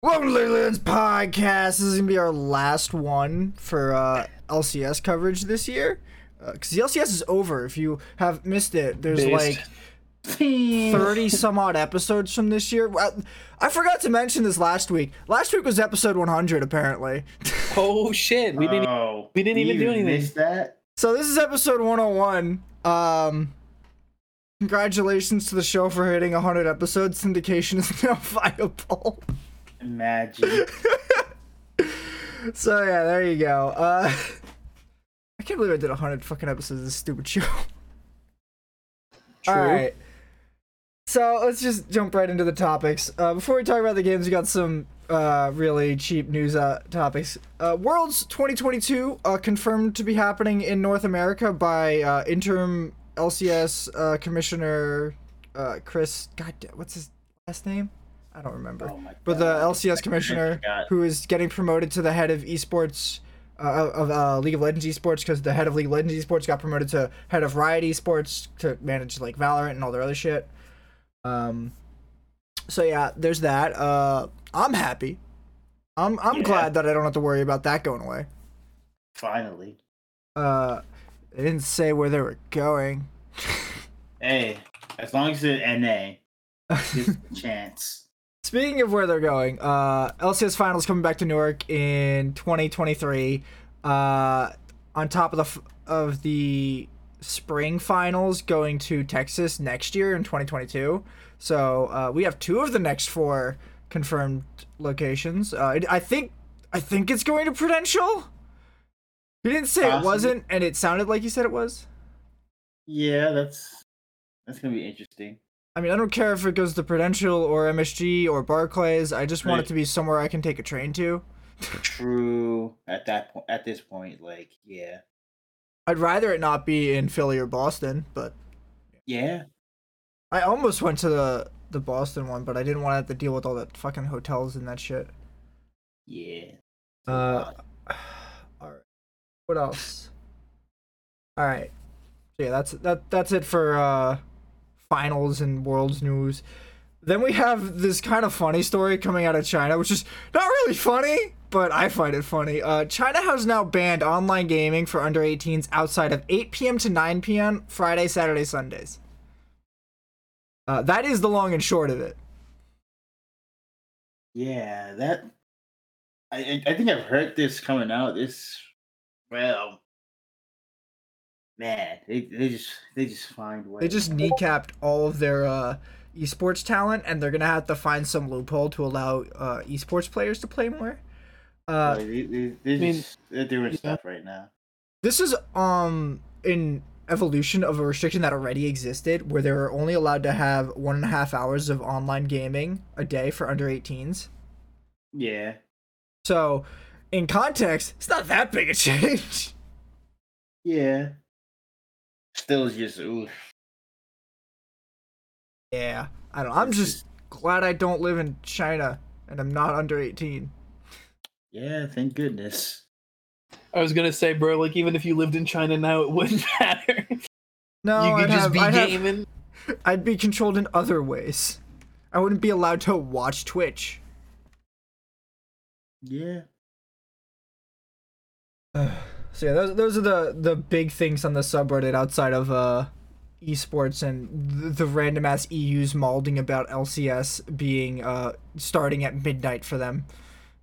Welcome to Leland's podcast. This is gonna be our last one for uh, LCS coverage this year, because the LCS is over. If you have missed it, there's Based. like thirty some odd episodes from this year. Well, I forgot to mention this last week. Last week was episode 100, apparently. Oh shit! We didn't. Oh, we didn't even you do anything. Missed that? So this is episode 101. Um, congratulations to the show for hitting 100 episodes. Syndication is now viable. Imagine. So yeah, there you go. Uh, I can't believe I did 100 fucking episodes of this stupid show. True. All right. So let's just jump right into the topics. Uh, before we talk about the games, we got some uh, really cheap news uh, topics. Uh, Worlds 2022 uh, confirmed to be happening in North America by uh, interim LCS uh, commissioner uh, Chris. God, what's his last name? I don't remember. Oh but the LCS commissioner who is getting promoted to the head of esports uh, of uh, League of Legends esports because the head of League of Legends esports got promoted to head of Riot esports to manage like Valorant and all their other shit. Um, so yeah, there's that. Uh, I'm happy. I'm I'm Yeah. glad that I don't have to worry about that going away. Finally. Uh, they didn't say where they were going. Hey, as long as it's NA, there's a chance. Speaking of where they're going, uh, LCS finals coming back to Newark in 2023. Uh, on top of the f- of the spring finals going to Texas next year in 2022. So uh, we have two of the next four confirmed locations. Uh, I think I think it's going to Prudential. He didn't say it wasn't, and it sounded like he said it was. Yeah, that's that's gonna be interesting. I mean, I don't care if it goes to Prudential or MSG or Barclays. I just want it to be somewhere I can take a train to. True. At that point, at this point, like, yeah, I'd rather it not be in Philly or Boston, but yeah. I almost went to the the Boston one, but I didn't want to have to deal with all that fucking hotels and that shit. Yeah. Uh, all right. What else? All right. So yeah, that's that. That's it for uh, finals and world's news. Then we have this kind of funny story coming out of China, which is not really funny, but I find it funny. Uh, China has now banned online gaming for under 18s outside of 8 p.m. to 9 p.m. Friday, Saturday, Sundays. Uh, that is the long and short of it. yeah, that. I I I think I've heard this coming out. This, well, man, they they just they just find ways. They just kneecapped all of their uh, esports talent, and they're gonna have to find some loophole to allow uh, esports players to play more. Uh, Like, they, they, they I mean, just, they're doing yeah. stuff right now. this is um an evolution of a restriction that already existed, where they were only allowed to have one and a half hours of online gaming a day for under 18s. Yeah. So, in context, it's not that big a change. Yeah. Still is just oof. yeah, I don't. I'm It's just glad I don't live in China and I'm not under 18. Yeah, thank goodness. I was gonna say, bro, like even if you lived in China now, it wouldn't matter. No, you I'd just have- be I'd have- I'd be controlled in other ways. I wouldn't be allowed to watch Twitch. Yeah. So yeah, those those are the the big things on the subreddit outside of uh esports and the, the random ass EU's malding about LCS being uh starting at midnight for them.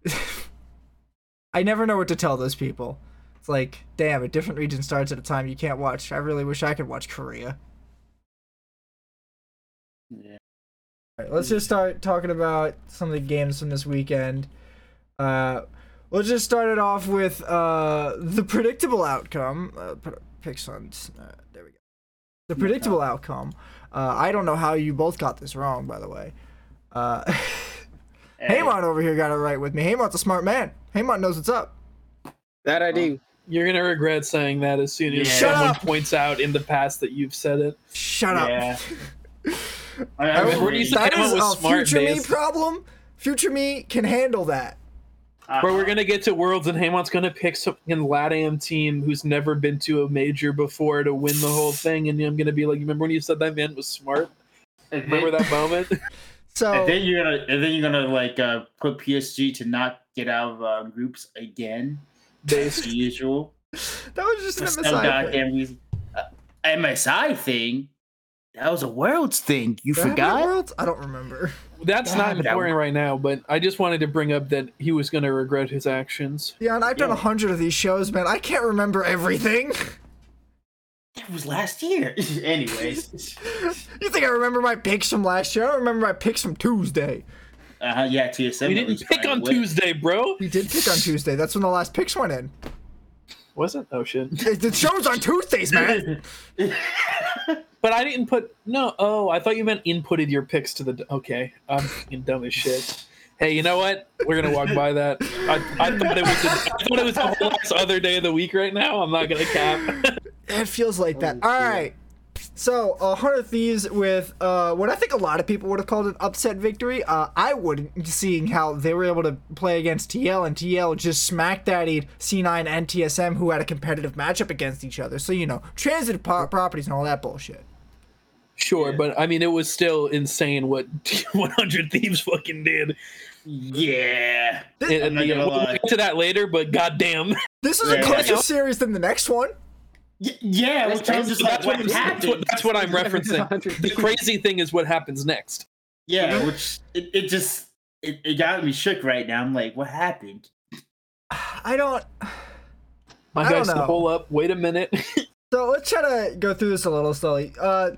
I never know what to tell those people. It's like, damn, a different region starts at a time you can't watch. I really wish I could watch Korea. Yeah. All right, let's just start talking about some of the games from this weekend. Uh, let's just start it off with uh, the predictable outcome. Uh, put- pick on. Uh, there we go. The predictable outcome. Uh, I don't know how you both got this wrong, by the way. Uh, Hey, Haymon over here got it right with me. Haymon's a smart man. Haymon knows what's up. That I do. You're gonna regret saying that as soon as Yeah. Someone points out in the past that you've said it. Shut up. Yeah. I, I I was- was Where do you reading- think that Haymon is was a smart, future me problem. Future me can handle that. Uh, Where we're gonna get to Worlds and Haymon's gonna pick some in LATAM team who's never been to a major before to win the whole thing, and I'm gonna be like, remember when you said that man was smart? Remember that moment? So And then you're gonna and then you're gonna like uh, put PSG to not get out of uh, groups again, as usual. that was just For an MSI. thing. goddamn. Uh, MSI thing. That was a worlds thing. You Did that happen forgot? Worlds? I don't remember. That's Yeah, not but that- important right now, but I just wanted to bring up that he was going to regret his actions. Yeah, and I've done a Yeah. hundred of these shows, man. I can't remember everything. That was last year. Anyways. you think I remember my picks from last year? I don't remember my picks from Tuesday. Uh, huh. yeah, TSM. We didn't pick on went. Tuesday, bro. We did pick on Tuesday. That's when the last picks went in. Was it? Oh shit. The the show's on Tuesdays, man. But I didn't put no. Oh, I thought you meant inputted your picks to the. Okay, I'm fucking dumb as shit. Hey, you know what? We're gonna walk by that. I, I thought it was. A, I thought it was the whole last other day of the week. Right now, I'm not gonna cap. It feels like that. All right. All dear. So, uh, Hundred Thieves with uh, what I think a lot of people would have called an upset victory. Uh, I wouldn't, seeing how they were able to play against TL and TL just smack daddied C9 and TSM, who had a competitive matchup against each other. So you know, transitive po- properties and all that bullshit. Sure, Yeah. but I mean, it was still insane what 100 Thieves fucking did. yeah. And- I'm not and, yeah, gonna we'll get to that later, but goddamn, This is a Yeah. closer series than the next one. Y- yeah, which I'm just that's, like, what, what that's, what, that's what I'm referencing. The crazy thing is what happens next. Yeah, which it, it just it, it got me shook right now. I'm like, what happened? I don't. My I don't guys, know. hold up, wait a minute. So let's try to go through this a little slowly. Uh,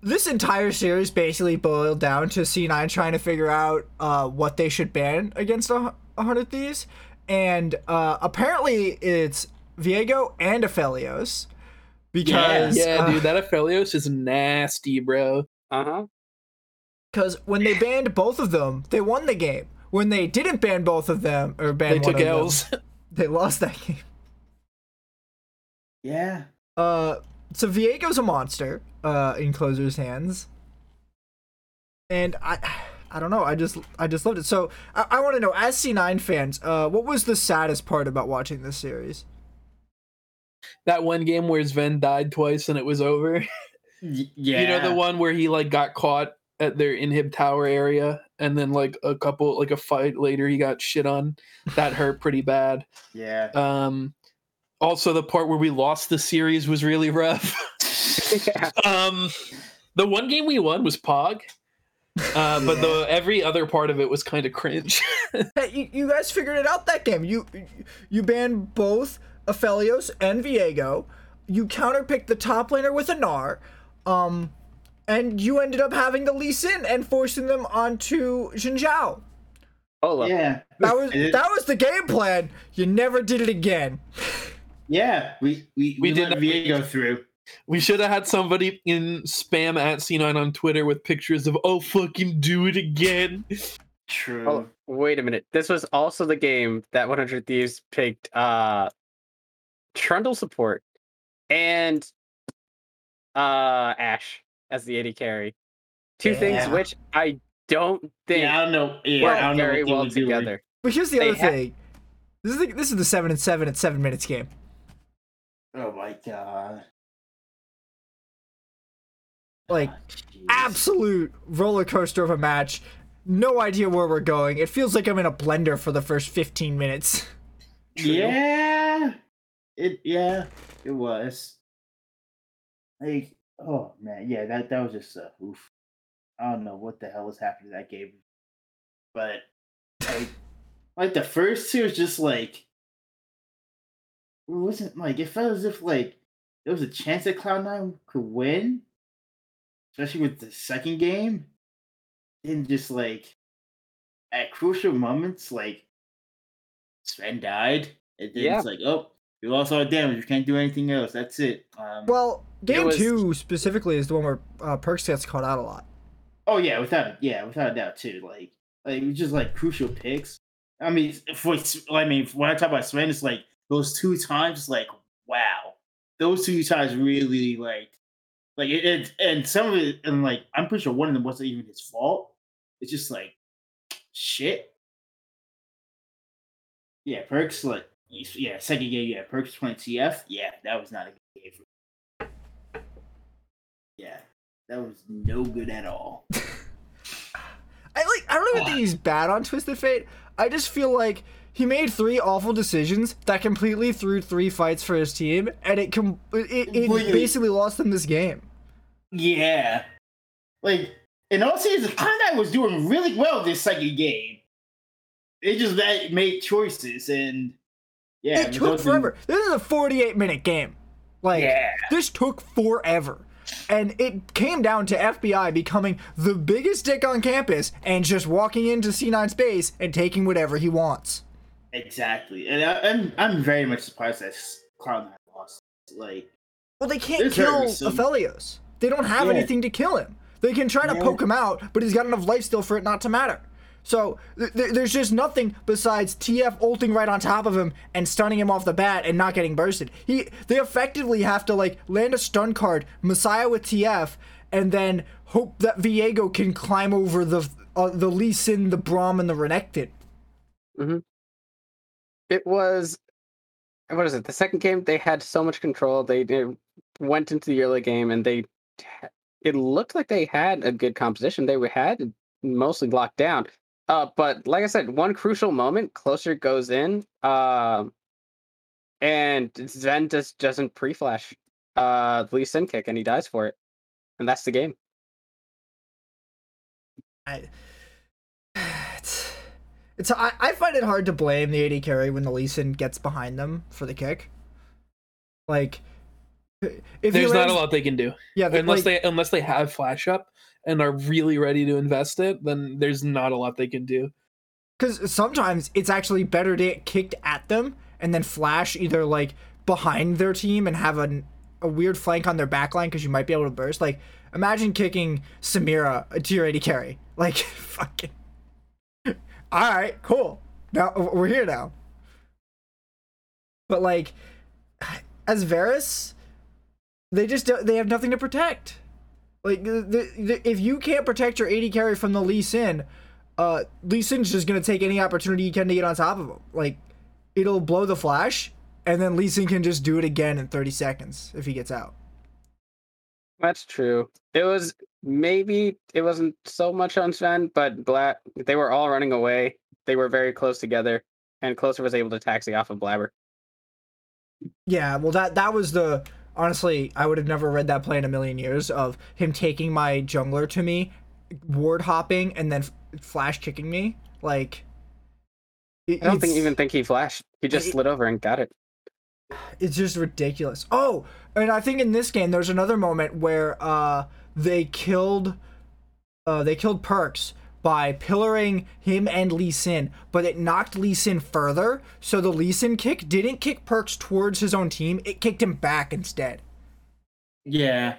this entire series basically boiled down to C9 trying to figure out uh, what they should ban against a, a hundred thieves, and uh, apparently it's Viego and Aphelios because yeah, uh, dude, that Aphelios is nasty, bro. Uh huh. because when they banned both of them, they won the game. When they didn't ban both of them or ban They one took of them, L's. they lost that game. Yeah. Uh, so Viego's a monster uh, in Closer's hands, and I, I don't know. I just, I just loved it. So I, I want to know, as C9 fans, uh, what was the saddest part about watching this series? that one game where Zven died twice and it was over. Yeah. You know the one where he like got caught at their inhib tower area and then like a couple like a fight later he got shit on. That hurt pretty bad. Yeah. Um also the part where we lost the series was really rough. yeah. um the one game we won was Pog. Uh, but the every other part of it was kind of cringe. Hey, you, you guys figured it out that game. You, you banned both Aphelios and Viego. You counterpicked the top laner with a Gnar. Um, and you ended up having the Lee Sin and forcing them onto Xin Zhao. Hold up. Yeah. That was that was the game plan. You never did it again. Yeah. We we, We we, did let Viego through. We should have had somebody in spam at C9 on Twitter with pictures of oh fucking do it again. True. Hold up. Wait a minute. This was also the game that 100 Thieves picked uh Trundle support and uh Ashe as the AD carry. Two things which I don't think yeah, I don't know. Yeah, work I don't know very what they well were doing. together. But here's the They other ha- thing. This is the, this is the seven and seven at seven minutes game. Oh my god. Like ah, Jeez. absolute roller coaster of a match. No idea where we're going. It feels like I'm in a blender for the first 15 minutes. Yeah. It yeah, it was. Like, oh man, yeah, that that was just a oof. I don't know what the hell was happening to that game. But like like the first two was just like it wasn't like it felt as if like there was a chance that Cloud Nine could win. Especially with the second game. And just like at crucial moments, like Zven died. And then Yeah. it's like, oh, we lost all the damage. We can't do anything else. That's it. Um, Well, game was- two specifically is the one where uh, Perkz gets caught out a lot. oh yeah, without yeah, without a doubt too. Like, like it was just like crucial picks. I mean, for I mean, when I talk about Zven, it's like those two times. Like, wow, those two times really like, like it, it. And some of it, and like, I'm pretty sure one of them wasn't even his fault. It's just like, shit. Yeah, Perkz like yeah, second game, yeah, Perkz playing TF. Yeah, that was not a good game for Yeah, that was no good at all. I like I don't even think he's bad on Twisted Fate. I just feel like he made three awful decisions that completely threw three fights for his team, and it com- it, it basically lost them this game. Yeah. Like, in all seriousness, Conrad was doing really well this second game. It just that made choices and yeah. it took resulted- forever. This is a 48 minute game. Like Yeah. this took forever. And it came down to FBI becoming the biggest dick on campus and just walking into C9 space and taking whatever he wants. Exactly. And I, I'm I'm very much surprised that Conrad lost. Like Well, they can't kill very some- Aphelios. They don't have Yeah. anything to kill him. They can try to Yeah. poke him out, but he's got enough life still for it not to matter. So th- th- there's just nothing besides TF ulting right on top of him and stunning him off the bat and not getting bursted. He they effectively have to like land a stun card, Messiah with TF, and then hope that Viego can climb over the uh, the Lee Sin, the Braum, and the Renekton. Mhm. It was what is it? The second game they had so much control. They, they went into the early game and they it looked like they had a good composition. They had mostly locked down. Uh, but like I said, one crucial moment, closer goes in, um, and Zven just doesn't pre-flash uh Lee Sin kick, and he dies for it, and that's the game. I, it's, it's I, I find it hard to blame the AD carry when the Lee Sin gets behind them for the kick. Like, if There's not a lot they can do Yeah, unless like, they unless they have flash up and are really ready to invest it. Then there's not a lot they can do. because sometimes it's actually better to get kicked at them and then flash either like behind their team and have a, a weird flank on their back line because you might be able to burst. Like, imagine kicking Samira uh, to your AD carry. Like, fucking. All right, cool. Now we're here now. But like, as Varus, they just don't- they have nothing to protect. Like, the, the, the, if you can't protect your AD carry from the Lee Sin, uh, Lee Sin's just gonna take any opportunity he can to get on top of him. Like, it'll blow the flash, and then Lee Sin can just do it again in 30 seconds if he gets out. That's true. It was maybe it wasn't so much on Zven, but Black they were all running away. They were very close together, and Closer was able to taxi off of Blaber. Yeah, well, that that was the honestly, I would have never read that play in a million years of him taking my jungler to me, ward hopping, and then f- flash kicking me. Like, it- I don't think even think he flashed. He just it- slid over and got it. it's just ridiculous. Oh, and I think in this game there's another moment where uh they killed uh they killed Perkz by pillaring him and Lee Sin, but it knocked Lee Sin further, so the Lee Sin kick didn't kick Perkz towards his own team, it kicked him back instead. Yeah.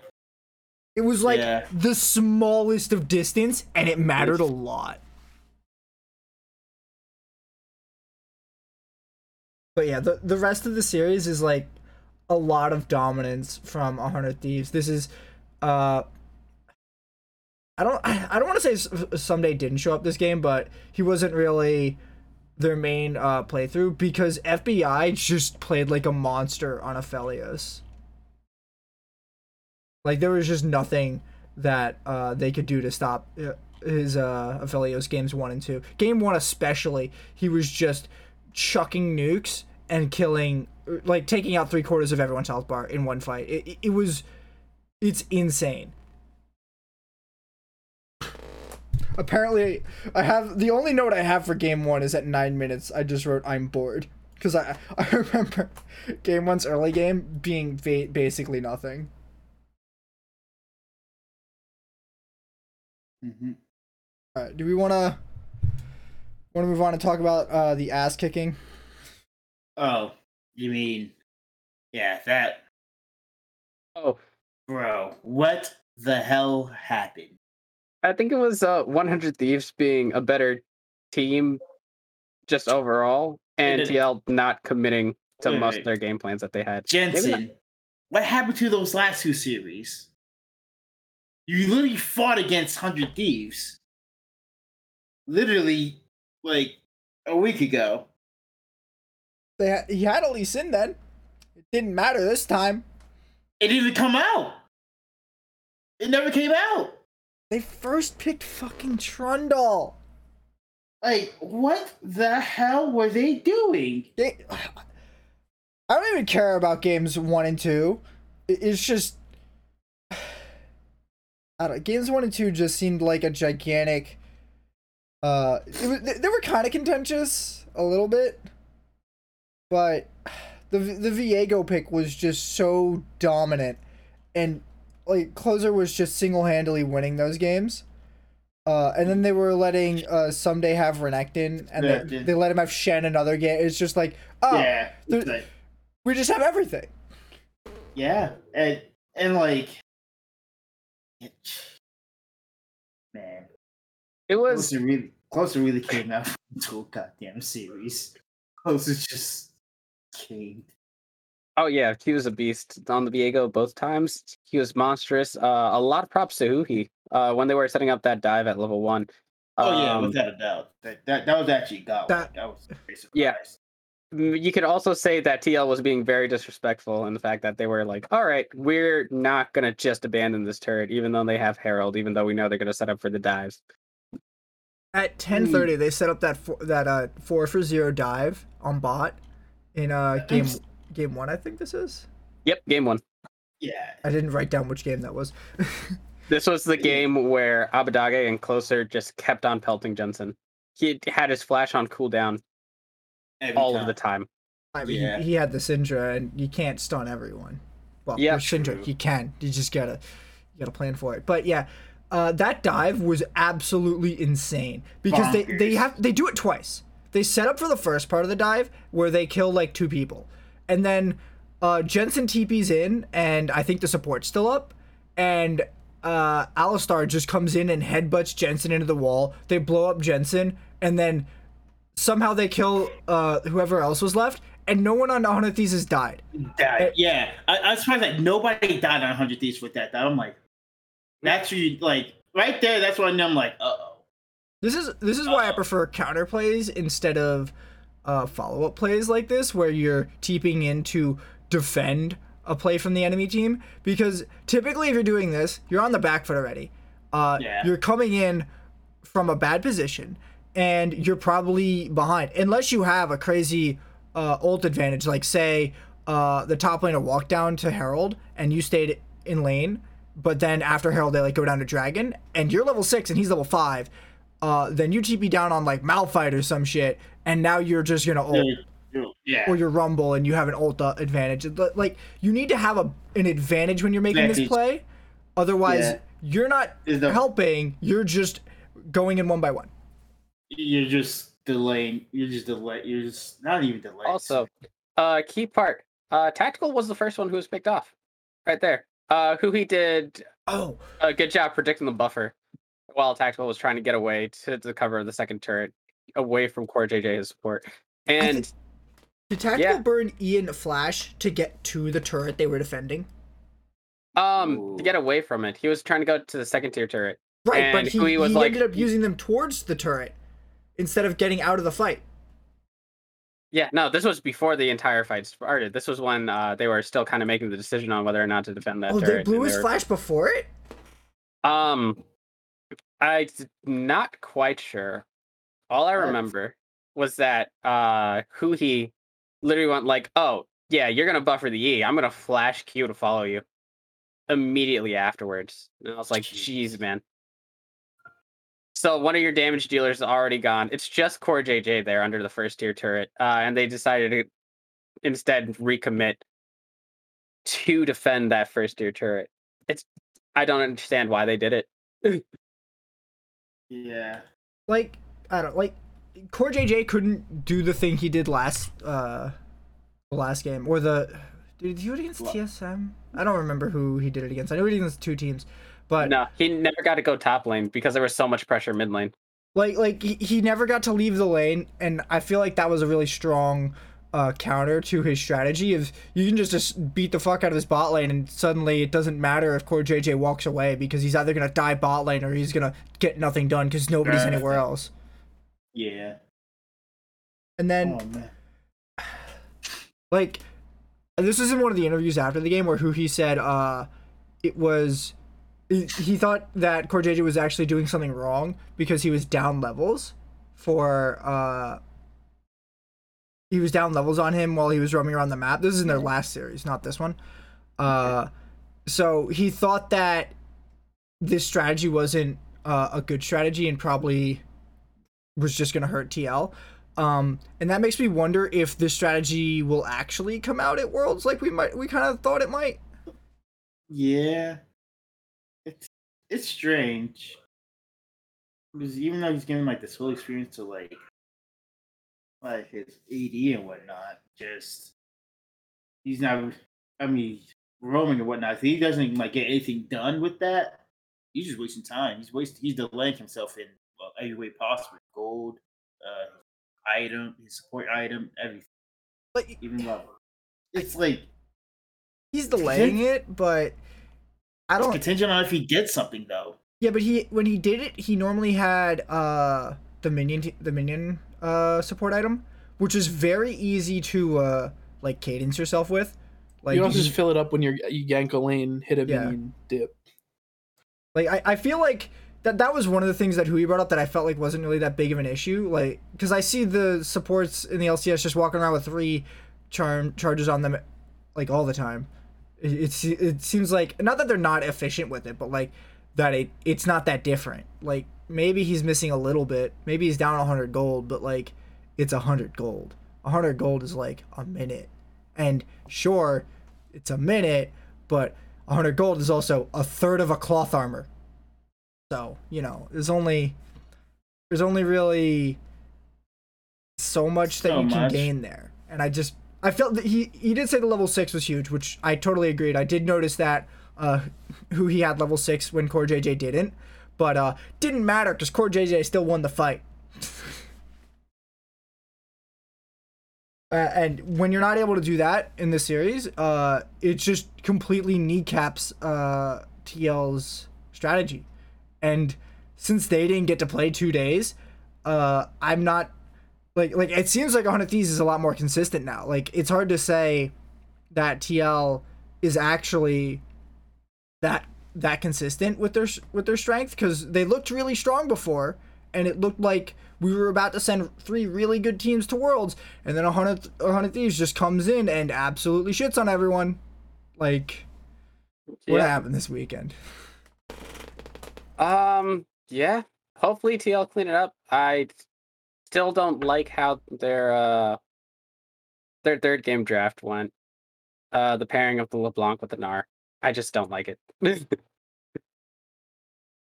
It was like Yeah. the smallest of distance and it mattered a lot. But yeah, the the rest of the series is like a lot of dominance from 100 Thieves. This is uh I don't I don't want to say Ssumday didn't show up this game, but he wasn't really their main uh playthrough because FBI just played like a monster on Aphelios. Like there was just nothing that uh, they could do to stop uh, his uh, Aphelios games one and two. Game one especially, he was just chucking nukes and killing, like taking out three quarters of everyone's health bar in one fight. It, it, it was, it's insane. Apparently, I have the only note I have for game one is at nine minutes. I just wrote I'm bored because I I remember game one's early game being va- basically nothing. hmm All right, do we want to want to move on and talk about uh, the ass kicking? Oh, you mean, yeah, that, Oh, bro, what the hell happened? I think it was uh, 100 Thieves being a better team just overall, and TL not committing to Wait, most wait. of their game plans that they had. Maybe not- Jensen, what happened to those last two series? You literally fought against 100 Thieves. Literally, like, a week ago. They ha- he had Elise in then. It didn't matter this time. It didn't come out. It never came out. They first picked fucking Trundle. Like, what the hell were they doing? They, I don't even care about games one and two. It's just, I don't. Games one and two just seemed like a gigantic. Uh, it was, they, they were kind of contentious a little bit, but the the Viego pick was just so dominant, and like closer was just single handedly winning those games. Uh, and then they were letting uh Ssumday have Renekton, and they, Renekton. they let him have Shen another game. It's just like, oh, yeah, like, we just have everything. yeah, and and like, it, man, It was closer really, closer really came out into a goddamn series. Closer just came. Oh yeah, he was a beast on the Viego both times. He was monstrous. Uh, a lot of props to Huhi uh, when they were setting up that dive at level one. Oh yeah, Um, without a doubt. That that, that was actually God. That- That, was very Yeah. Mm, you could also say that TL was being very disrespectful in the fact that they were like, "All right, we're not gonna just abandon this turret, even though they have Herald, even though we know they're gonna set up for the dives." At ten thirty, they set up that four, that uh four for zero dive on bot in uh game Thanks. Game one. I think this is. Yep, game one. Yeah. I didn't write down which game that was. This was the game where Abbedagge and Closer just kept on pelting Jensen. He had his flash on cooldown every all time. of the time. I mean, Yeah. he, he had the Syndra, and you can't stun everyone. Well, Yeah, with Syndra, you can. You just gotta, you gotta plan for it. But yeah, uh, that dive was absolutely insane because they they have they do it twice. They set up for the first part of the dive where they kill like two people, and then uh, Jensen TP's in, and I think the support's still up, and uh, Alistar just comes in and headbutts Jensen into the wall. They blow up Jensen, and then somehow they kill uh, whoever else was left, and no one on Onethys has died. That, yeah, I, I was surprised that nobody died on 100 Thieves with that. That I'm like, that's you like right there. That's when I'm like, uh oh. This is this is why I prefer counter plays instead of uh, follow up plays like this, where you're teeping in to defend a play from the enemy team. Because typically, if you're doing this, you're on the back foot already. Uh, Yeah. You're coming in from a bad position, and you're probably behind, unless you have a crazy uh, ult advantage. Like say uh, the top laner walked down to Herald, and you stayed in lane. But then after Herald, they like go down to Dragon, and you're level six and he's level five. Uh, then you TP down on like Malphite or some shit, and now you're just gonna ult Yeah. or your Rumble and you have an ult uh, advantage. Like you need to have a an advantage when you're making this play, otherwise Yeah. you're not the- helping. You're just going in one by one. You're just delaying. You're just delay. You're just not even delaying. Also, uh, key part. Uh, Tactical was the first one who was picked off, right there. Uh, huhi did Oh, a good job predicting the buffer, while Tactical was trying to get away to the cover of the second turret, away from Core JJ's support. And did Tactical Yeah. burn Ian Flash to get to the turret they were defending? um, to get away from it, he was trying to go to the second tier turret. Right, but And he, was he like- ended up using them towards the turret instead of getting out of the fight. Yeah, no, this was before the entire fight started. This was when uh, they were still kind of making the decision on whether or not to defend that Oh, turret. they blew and his were- flash before it. Um, I'm not quite sure. All I remember was that uh, huhi literally went like, "Oh, yeah, you're gonna buffer the E. I'm gonna flash Q to follow you." Immediately afterwards, and I was like, Jeez. "Jeez, man." So one of your damage dealers is already gone. It's just Core JJ there under the first tier turret, uh, and they decided to instead recommit to defend that first tier turret. It's I don't understand why they did it. Yeah. like I don't like Core JJ couldn't do the thing he did last uh the last game or the did he do it against What? TSM? I don't remember who he did it against. I know he did it against two teams, but No, he never got to go top lane because there was so much pressure mid lane. like like he, he never got to leave the lane, and I feel like that was a really strong uh counter to his strategy of you can just just beat the fuck out of his bot lane and suddenly it doesn't matter if Core JJ walks away because he's either gonna die bot lane or he's gonna get nothing done because nobody's Right. anywhere else. Yeah. And then oh like this is in one of the interviews after the game where huhi said uh it was he he thought that Core JJ was actually doing something wrong because he was down levels for uh he was down levels on him while he was roaming around the map. This is in their last series, not this one. Uh so he thought that this strategy wasn't uh, a good strategy and probably was just going to hurt TL. Um, and that makes me wonder if this strategy will actually come out at Worlds like we might we kind of thought it might. Yeah, it's it's strange because even though he's getting like this whole experience to like like his AD and whatnot, just he's not. I mean, roaming and whatnot. If he doesn't like get anything done with that, he's just wasting time. He's wasting. He's delaying himself in well, every way possible. Gold, uh, item, his support item, everything. Like Even level. It's like he's delaying it, but I don't. contingent on if he gets something though. Yeah, but he when he did it, he normally had uh the minion t- the minion uh support item, which is very easy to uh like cadence yourself with. Like you also you- just fill it up when you're you yank a lane, hit a Yeah. minion, dip. Like I, I feel like that that was one of the things that huhi brought up that I felt like wasn't really that big of an issue. Like because I see the supports in the LCS just walking around with three charm charges on them, like all the time. It, it's it seems like not that they're not efficient with it, but like that it it's not that different. Like maybe he's missing a little bit. Maybe he's down hundred gold, but like it's a hundred gold. A hundred gold is like a minute, and sure, it's a minute, but a hundred gold is also a third of a cloth armor. So you know, there's only there's only really so much that So you can much. gain there, and I just I felt that he he did say the level six was huge, which I totally agreed. I did notice that uh, huhi had level six when Core JJ didn't, but uh, didn't matter because Core JJ still won the fight. Uh, and when you're not able to do that in this series, uh, it just completely kneecaps uh, TL's strategy. And since they didn't get to play two days, uh, I'm not like like it seems like 100 Thieves is a lot more consistent now. Like it's hard to say that TL is actually that that consistent with their with their strength because they looked really strong before, and it looked like we were about to send three really good teams to Worlds, and then 100 100 Thieves just comes in and absolutely shits on everyone. Like what happened this weekend? Um, yeah. Hopefully TL clean it up. I still don't like how their uh their third game draft went. Uh the pairing of the LeBlanc with the Gnar. I just don't like it.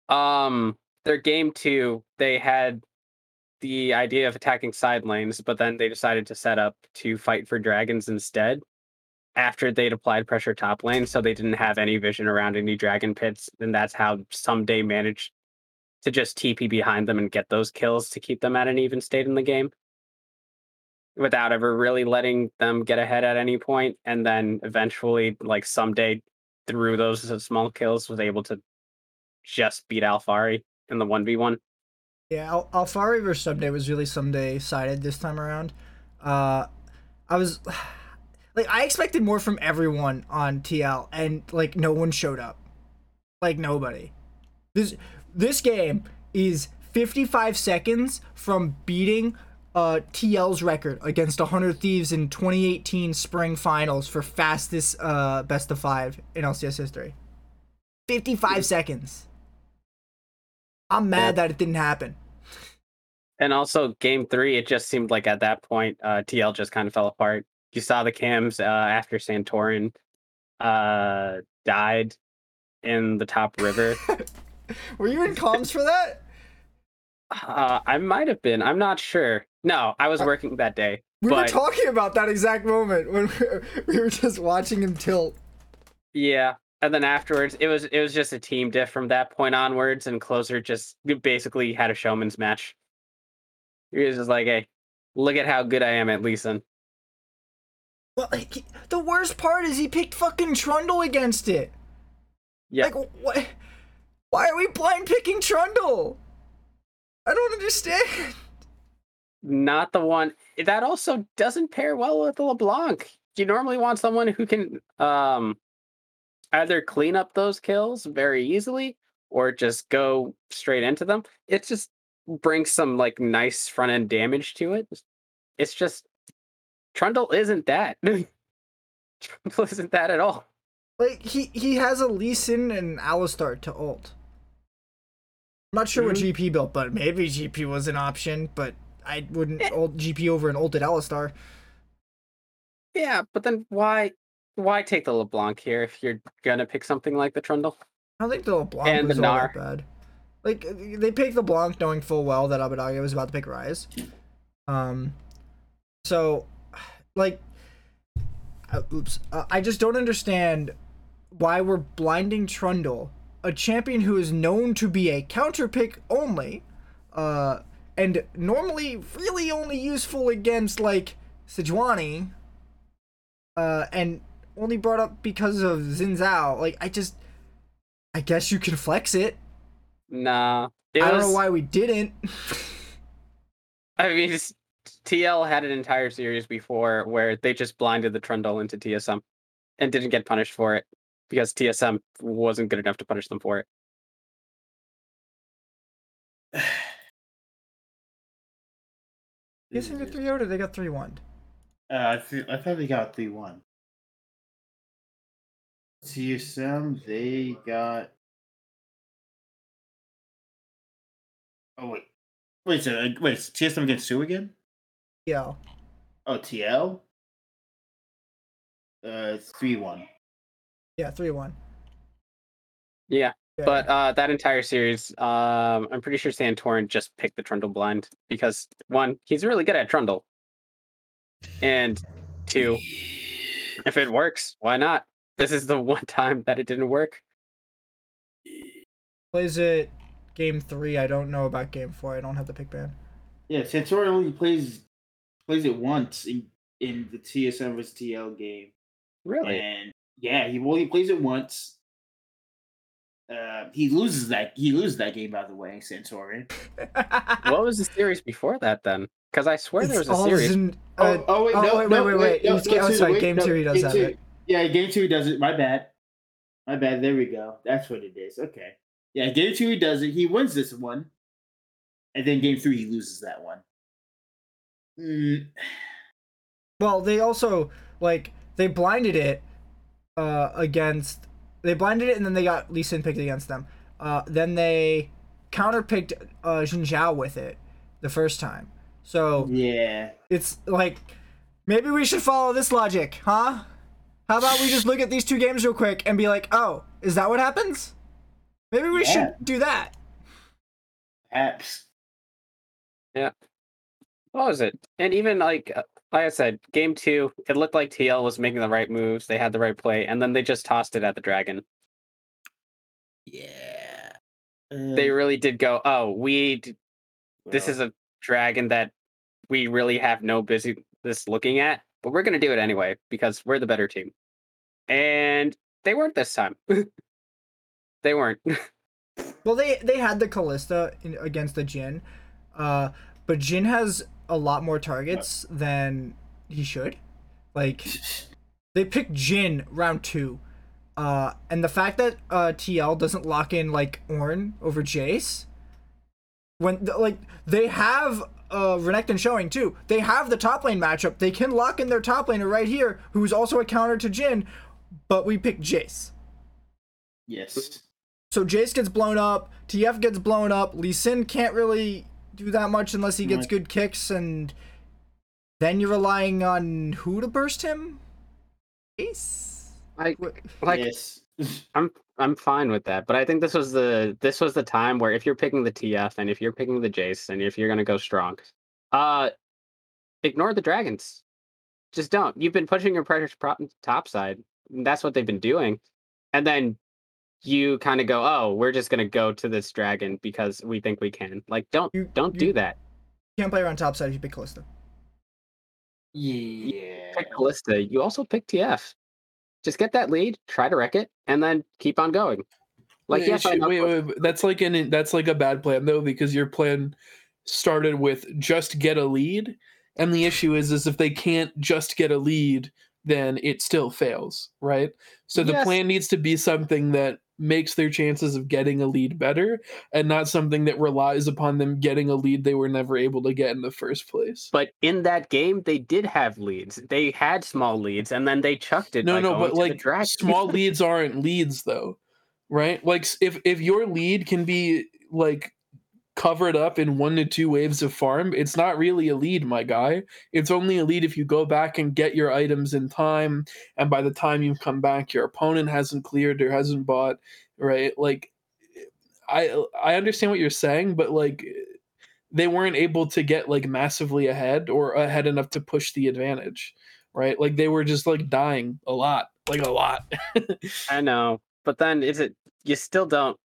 um their game two, they had the idea of attacking side lanes, but then they decided to set up to fight for dragons instead after they'd applied pressure top lane, so they didn't have any vision around any dragon pits, and that's how Ssumday managed to just TP behind them and get those kills to keep them at an even state in the game. Without ever really letting them get ahead at any point and then eventually like Ssumday through those small kills was able to just beat Alphari in the 1v1 Yeah, Al- Alphari versus Ssumday was really Ssumday sided this time around. Uh, I was like, I expected more from everyone on TL, and like no one showed up. Like nobody. This this game is 55 seconds from beating uh, TL's record against 100 Thieves in 2018 Spring Finals for fastest uh, best of five in LCS history. 55 seconds. I'm mad Yeah. that it didn't happen. and also game 3 it just seemed like at that point uh TL just kind of fell apart you saw the cams uh, after Santorin uh died in the top river Were you in comms for that? Uh, I might have been. I'm not sure. No, I was Uh, working that day. We were talking about that exact moment when we were just watching him tilt. Yeah, and then afterwards, it was it was just a team diff from that point onwards, and closer just basically had a showman's match. He was just like, "Hey, look at how good I am at Lee Sin." Well, like, the worst part is he picked fucking Trundle against it. Yeah, Like, what? Why are we blind picking Trundle? I don't understand. not the one that also doesn't pair well with LeBlanc. You normally want someone who can um either clean up those kills very easily or just go straight into them. It just brings some like nice front end damage to it. It's just Trundle isn't that. Trundle isn't that at all. Like he he has a Lee Sin and Alistar to ult. I'm not sure what mm-hmm. GP built, but maybe GP was an option, but I wouldn't eh. ult GP over an ulted Alistar. Yeah, but then why why take the LeBlanc here if you're gonna pick something like the Trundle? I don't think the LeBlanc And was the all that bad. Like they picked LeBlanc knowing full well that Abbedagge was about to pick Ryze. Um, so like, uh, oops, uh, I just don't understand why we're blinding Trundle, a champion who is known to be a counter pick only, uh, and normally really only useful against like Sejuani, uh, and only brought up because of Xin Zhao. Like I just, I guess you can flex it. Nah. It I don't was, know why we didn't. I mean, TL had an entire series before where they just blinded the Trundle into TSM and didn't get punished for it because TSM wasn't good enough to punish them for it. Guessing the 3 0 or they got 3 1? Uh, I, th- I thought they got 3 1. TSM, they got. Oh, wait. Wait, so, uh, wait, is TSM against Sue again? Yeah. Oh, TL? Uh, 3 1. Yeah, 3 1. Yeah, But uh, that entire series, um, I'm pretty sure Santorin just picked the Trundle blind because one, he's really good at Trundle, and two, if it works, why not? This is the one time that it didn't work. plays it game 3. I don't know about game 4. I don't have the pick ban. Yeah, Santorin only plays plays it once in, in the TSM vs TL game. Really? And yeah, he well he plays it once. Uh, he loses that he loses that game by the way, Santorin. What was the series before that then? Because I swear there was a series. in- uh, oh wait, oh, no, wait, no, wait, wait, wait. no, It was ga- no, oh, two, sorry, wait, game no, two he does game have two. it. Yeah, game two he does it. My bad. My bad. There we go. That's what it is. Okay. Yeah, game two he does it. He wins this one, and then game three he loses that one. Mm, Well, they also, like, they blinded it uh, against. They blinded it and then they got Lee Sin picked against them. Uh, then they counterpicked uh, Xin Zhao with it the first time. So yeah. it's like maybe we should follow this logic, huh? How about we just look at these two games real quick and be like, oh, is that what happens? Maybe we Yeah. should do that. Apps. What was it? And even like uh, like I said, game two, it looked like TL was making the right moves. They had the right play, and then they just tossed it at the dragon. Yeah. They Uh, really did go. Oh, we. d- This well, is a dragon that we really have no business looking at, but we're gonna do it anyway because we're the better team. And they weren't this time. they weren't. Well, they they had the Kalista in, against the Jhin, uh, but Jhin has a lot more targets than he should. Like they picked Jhin round two, uh, and the fact that uh, TL doesn't lock in like Ornn over Jace, when like they have uh, Renekton showing too. They have the top lane matchup. They can lock in their top laner right here, who's also a counter to Jhin, but we pick Jace. yes. So Jace gets blown up, TF gets blown up, Lee Sin can't really do that much unless he gets Right. good kicks, and then you're relying on who to burst him? Jace. like, Wh- like yes. I'm I'm fine with that, but I think this was the this was the time where if you're picking the TF and if you're picking the Jace and if you're gonna go strong, uh, ignore the dragons. Just don't. You've been pushing your pressure prop top side. That's what they've been doing, and then you kind of go, oh, we're just gonna go to this dragon because we think we can. Like, don't You- don't you- do that. Can't play around top side if you pick Kalista. Yeah. Pick Kalista. You also pick TF. Just get that lead, try to wreck it, and then keep on going. Like, wait, yes, wait, wait, wait, that's like an that's like a bad plan though because your plan started with just get a lead, and the issue is is if they can't just get a lead, then it still fails, right? So the Yes. plan needs to be something that makes their chances of getting a lead better and not something that relies upon them getting a lead they were never able to get in the first place. But in that game, they did have leads. They had small leads, and then they chucked it. No, no, but like small leads aren't leads though, right? Like if if your lead can be like covered up in one to two waves of farm, it's not really a lead, my guy. It's only a lead if you go back and get your items in time, and by the time you've come back, your opponent hasn't cleared or hasn't bought, right? Like, I I understand what you're saying, but like. They weren't able to get like massively ahead or ahead enough to push the advantage, right? Like they were just like dying a lot, like a lot. I know, but then is it? You still don't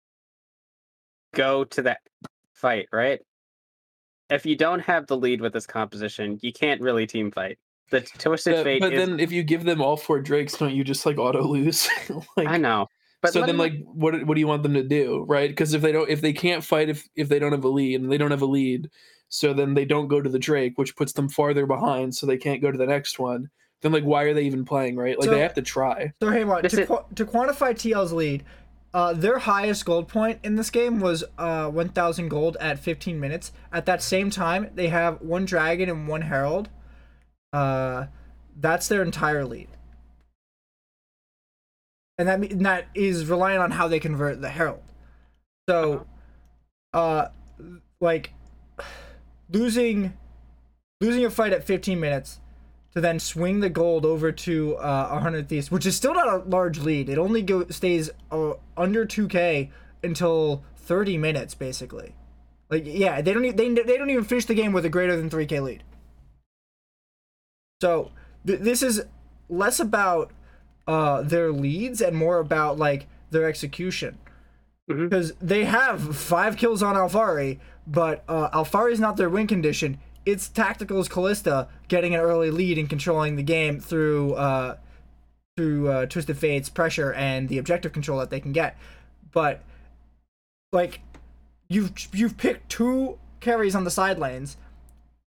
go to that fight, right? If you don't have the lead with this composition, you can't really team fight. The twisted Yeah, fate but is. then if you give them all four drakes, don't you just like auto lose? like, I know, but so then, me- like, what what do you want them to do, right? Because if they don't, if they can't fight, if if they don't have a lead, and they don't have a lead, so then they don't go to the Drake, which puts them farther behind, so they can't go to the next one. Then, like, why are they even playing, right? Like, So- they have to try. So hey, Mark, to, is- qu- to quantify TL's lead, uh, their highest gold point in this game was uh, 1,000 gold at 15 minutes. At that same time, they have one dragon and one herald. Uh, that's their entire lead, and that and that is reliant on how they convert the herald. So, uh, like losing losing a fight at 15 minutes to then swing the gold over to uh, 100 Thieves, which is still not a large lead. It only go stays uh, under 2k until 30 minutes, basically. Like, yeah, they don't e- they, they don't even finish the game with a greater than 3k lead. So th- this is less about uh, their leads and more about like their execution. Mhm. Because they have five kills on Alphari, but uh, Alphari's not their win condition. It's tactical as Kalista getting an early lead and controlling the game through uh, through uh, Twisted Fate's pressure and the objective control that they can get. But like you've you've picked two carries on the side lanes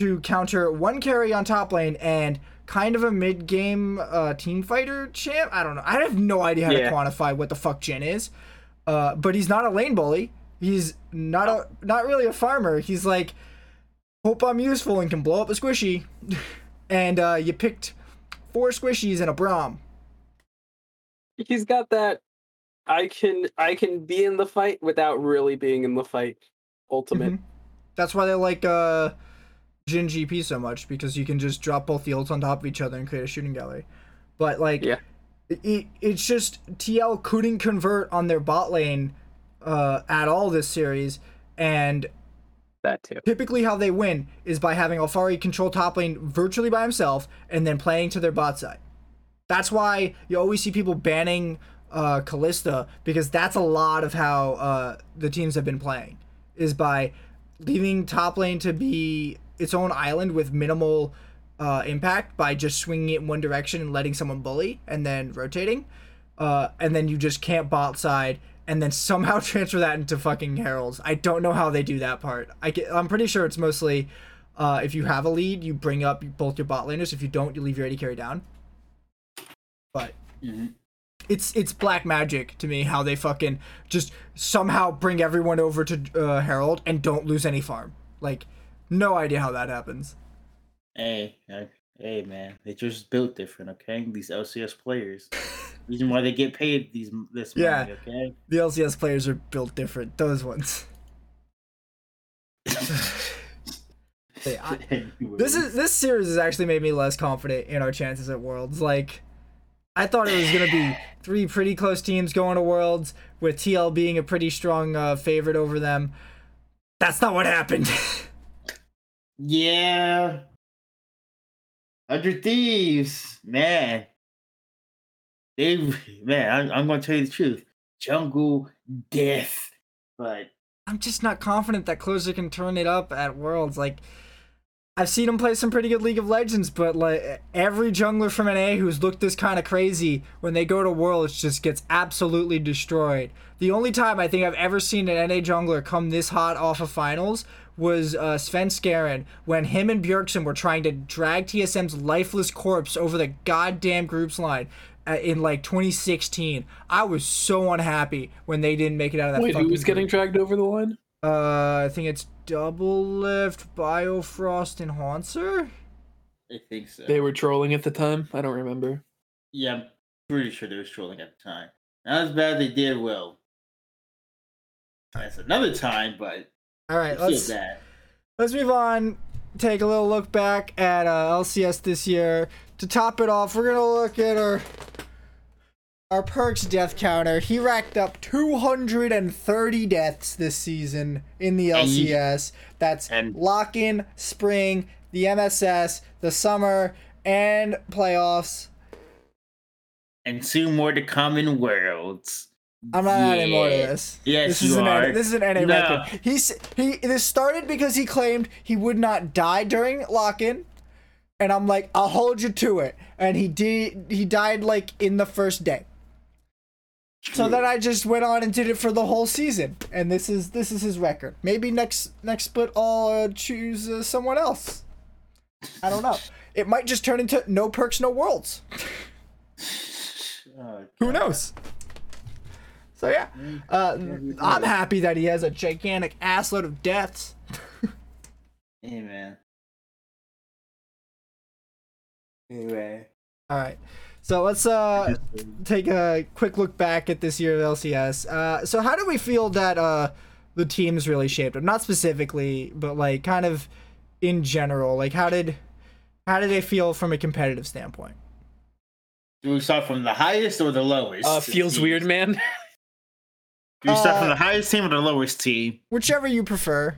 to counter one carry on top lane and kind of a mid game uh, team fighter champ. I don't know. I have no idea how Yeah. to quantify what the fuck Jhin is. Uh, but he's not a lane bully. He's not a not really a farmer. He's like hope I'm useful and can blow up a squishy. and uh, you picked four squishies and a Braum. he's got that I can I can be in the fight without really being in the fight. Ultimate. Mhm. That's why they like uh, Jhin GP so much because you can just drop both the ults on top of each other and create a shooting gallery. But like, Yeah. it, it's just TL couldn't convert on their bot lane uh, at all this series, and that too. typically how they win is by having Alphari control top lane virtually by himself and then playing to their bot side. That's why you always see people banning uh, Kalista because that's a lot of how uh, the teams have been playing is by leaving top lane to be its own island with minimal uh, impact by just swinging it in one direction and letting someone bully and then rotating, uh, and then you just can't bot side and then somehow transfer that into fucking heralds. I don't know how they do that part. I get, I'm pretty sure it's mostly uh, if you have a lead, you bring up both your bot laners. If you don't, you leave your AD carry down. But Mhm. it's it's black magic to me how they fucking just somehow bring everyone over to uh, Herald and don't lose any farm. Like, no idea how that happens. Hey, hey, man, they just built different. Okay, these LCS players. Reason why they get paid these this money. Yeah. Okay. The LCS players are built different. Those ones. Hey, I- this is this series has actually made me less confident in our chances at Worlds. Like, I thought it was gonna be three pretty close teams going to Worlds with TL being a pretty strong uh, favorite over them. That's not what happened. Yeah. Hundred Thieves, man. They, man, I'm, I'm gonna tell you the truth. Jungle death, but I'm just not confident that Closer can turn it up at Worlds. Like, I've seen him play some pretty good League of Legends, but like every jungler from NA who's looked this kind of crazy when they go to Worlds just gets absolutely destroyed. The only time I think I've ever seen an NA jungler come this hot off of finals was uh, Svenskeren when him and Bjergsen were trying to drag TSM's lifeless corpse over the goddamn groups line uh, in like 2016. I was so unhappy when they didn't make it out of that. Wait, who fucking was getting dragged over the line? Uh, I think it's Doublelift, Biofrost, and Hauntzer. I think so. They were trolling at the time. I don't remember. Yeah, I'm pretty sure they were trolling at the time. Not as bad as they did well. That's another time, but All right, I let's let's move on. Take a little look back at uh, LCS this year. To top it off, we're gonna look at our our Perkz death counter. He racked up 230 deaths this season in the LCS. That's And- lock in, spring, the MSS, the summer, and playoffs. And two more to come in Worlds. I'm not adding more to this. Yes, this you is an are. NA, this is an NA No. record. He's he this started because he claimed he would not die during lock-in, and I'm like, I'll hold you to it. And he did. He died like in the first day. So then I just went on and did it for the whole season, and this is this is his record. Maybe next next split I'll uh, choose uh, someone else. I don't know. It might just turn into no Perkz, no worlds. Oh, Who knows? So yeah, uh, I'm happy that he has a gigantic assload of deaths. Hey man. Anyway. All right, so let's uh take a quick look back at this year of LCS. Uh, so how do we feel that uh the teams really shaped up? Not specifically, but like kind of in general. Like how did how did they feel from a competitive standpoint? Do we start from the highest or the lowest? Uh, feels weird, man. Do we start from Uh, the highest team or the lowest team? Whichever you prefer.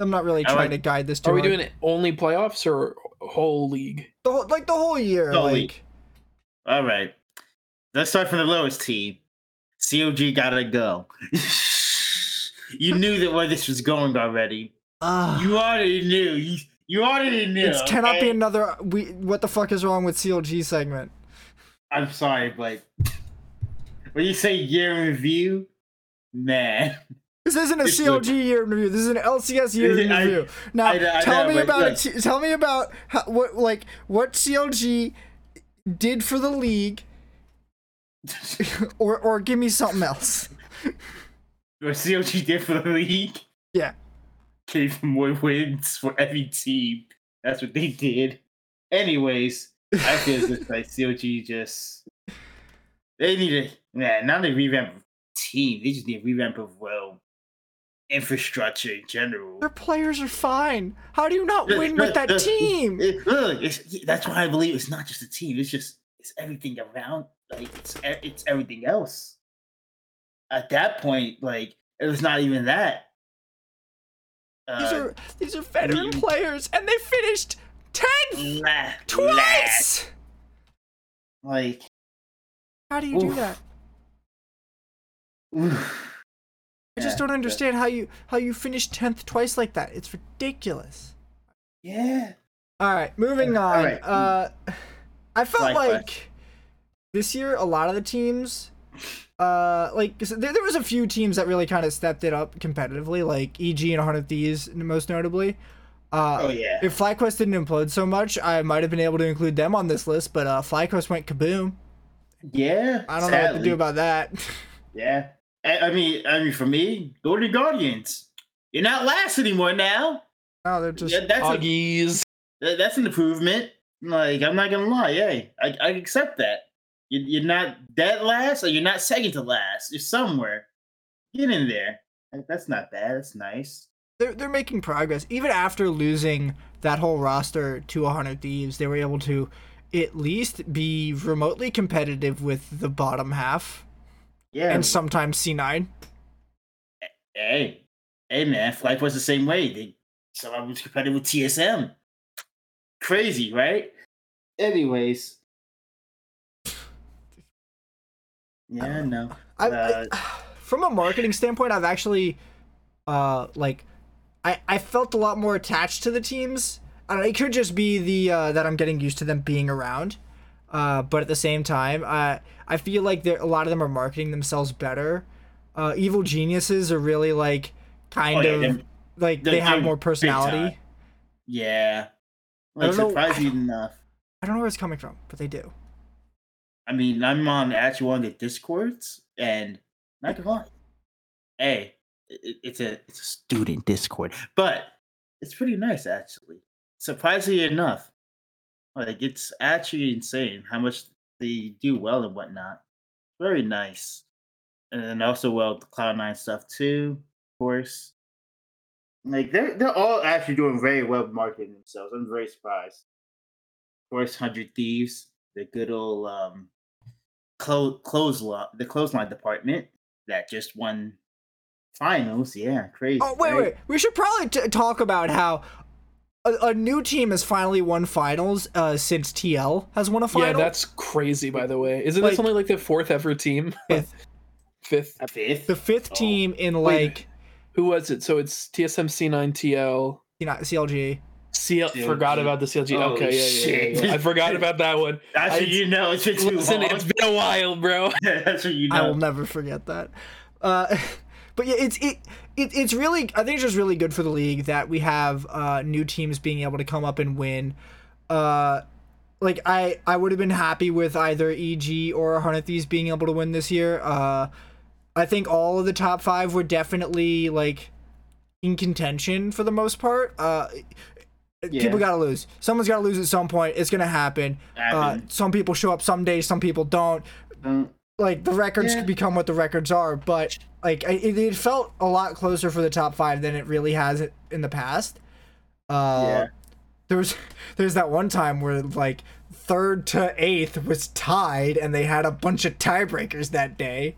I'm not really I trying like- to guide this. Too Are we hard. doing it only playoffs or whole league? the whole, like the whole year? The whole like league. All right. Let's start from the lowest team. CLG gotta go. you knew that where this was going already. ah. You already knew. You, you already knew. It cannot be another. We what the fuck is wrong with CLG segment? I'm sorry, but when you say year in review, man. This isn't a It's CLG year in review. This is an LCS year in I- review. Now, I know- I tell know, me about look. it. Tell me about how, what like what CLG did for the league, or or give me something else. What CLG did for the league Yeah. gave more wins for every team. That's what they did. Anyways, I feel like CLG just they need a man, not a revamp team. They just need a revamp of well infrastructure in general. Their players are fine. How do you not win with that team? Look, that's why I believe it's not just a team. It's just it's everything around. Like it's it's everything else. At that point, like it was not even that. These Uh, are these are veteran players, and they finished tenth twice. like How do you do that? I just don't understand how you how you finished tenth twice like that. It's ridiculous. Yeah. All right, moving on. all right. Uh, I felt Likewise. like this year a lot of the teams, uh, like there, there was a few teams that really kind of stepped it up competitively, like EG and Heart of Thieves most notably. Uh, Oh yeah. If FlyQuest didn't implode so much, I might have been able to include them on this list, but uh, FlyQuest went kaboom. yeah. I don't know what to do about that. Yeah. I, mean, I mean, for me, Golden Guardians. You're not last anymore now. no, they're just Yeah, that's a, Augies. That- That's an improvement. Like I'm not gonna lie, hey, I, I accept that. You, you're not dead last, or you're not second to last. You're somewhere. Get in there. Like, That's not bad. That's nice. they're they're making progress. Even after losing that whole roster to 100 Thieves, they were able to at least be remotely competitive with the bottom half Yeah. and sometimes C9. hey, hey, man, Flight was the same way. They someone was competitive with TSM. Crazy, right? Anyways. Yeah, no. I, Uh, I, from a marketing standpoint, I've actually, uh, like, I I felt a lot more attached to the teams. I don't know, it could just be the uh, that I'm getting used to them being around, uh, but at the same time, I I feel like there a lot of them are marketing themselves better. Uh, Evil geniuses are really like kind Oh, yeah, of them- like They- they have more personality. Yeah. Like surprisingly enough. I don't know where it's coming from, but they do. I mean, I'm on actually one of the discords, and not gonna lie, hey, it, it's a it's a student discord, but it's pretty nice actually. Surprisingly enough, like it's actually insane how much they do well and whatnot. Very nice, and then also well the Cloud Nine stuff too, of course. Like they're they're all actually doing very well marketing themselves. I'm very surprised. Of course, Hundred Thieves, the good old um close clothesline the clothesline department that just won finals. Yeah, crazy. Oh wait, right? wait. We should probably t- talk about how a, a new team has finally won finals uh, since TL has won a final. Yeah, that's crazy. By the way, isn't Like- this only like the fourth ever team? Fifth. Fifth. Fifth. the fifth Oh. team in Wait. like Who was it? So it's TSM C9 TL. you know CLG. CL. CLG. Forgot about the CLG. Holy okay, yeah, yeah, yeah, shit. yeah. I forgot about that one. That's I- what you know. It's been too Listen, long. it's been a while, bro. That's what you know. I will never forget that. Uh, but yeah, it's it, it it's really I think it's just really good for the league that we have uh, new teams being able to come up and win. Uh, like I I would have been happy with either EG or Hundred being able to win this year. Uh, I think all of the top five were definitely like in contention for the most part. Uh, Yeah. People gotta lose. Someone's gotta lose at some point. It's gonna happen. Uh, some people show up some days, some people don't Don't- like the records Yeah. become what the records are but like it, it felt a lot closer for the top five than it really has in the past uh Yeah. there was there's that one time where like third to eighth was tied and they had a bunch of tiebreakers that day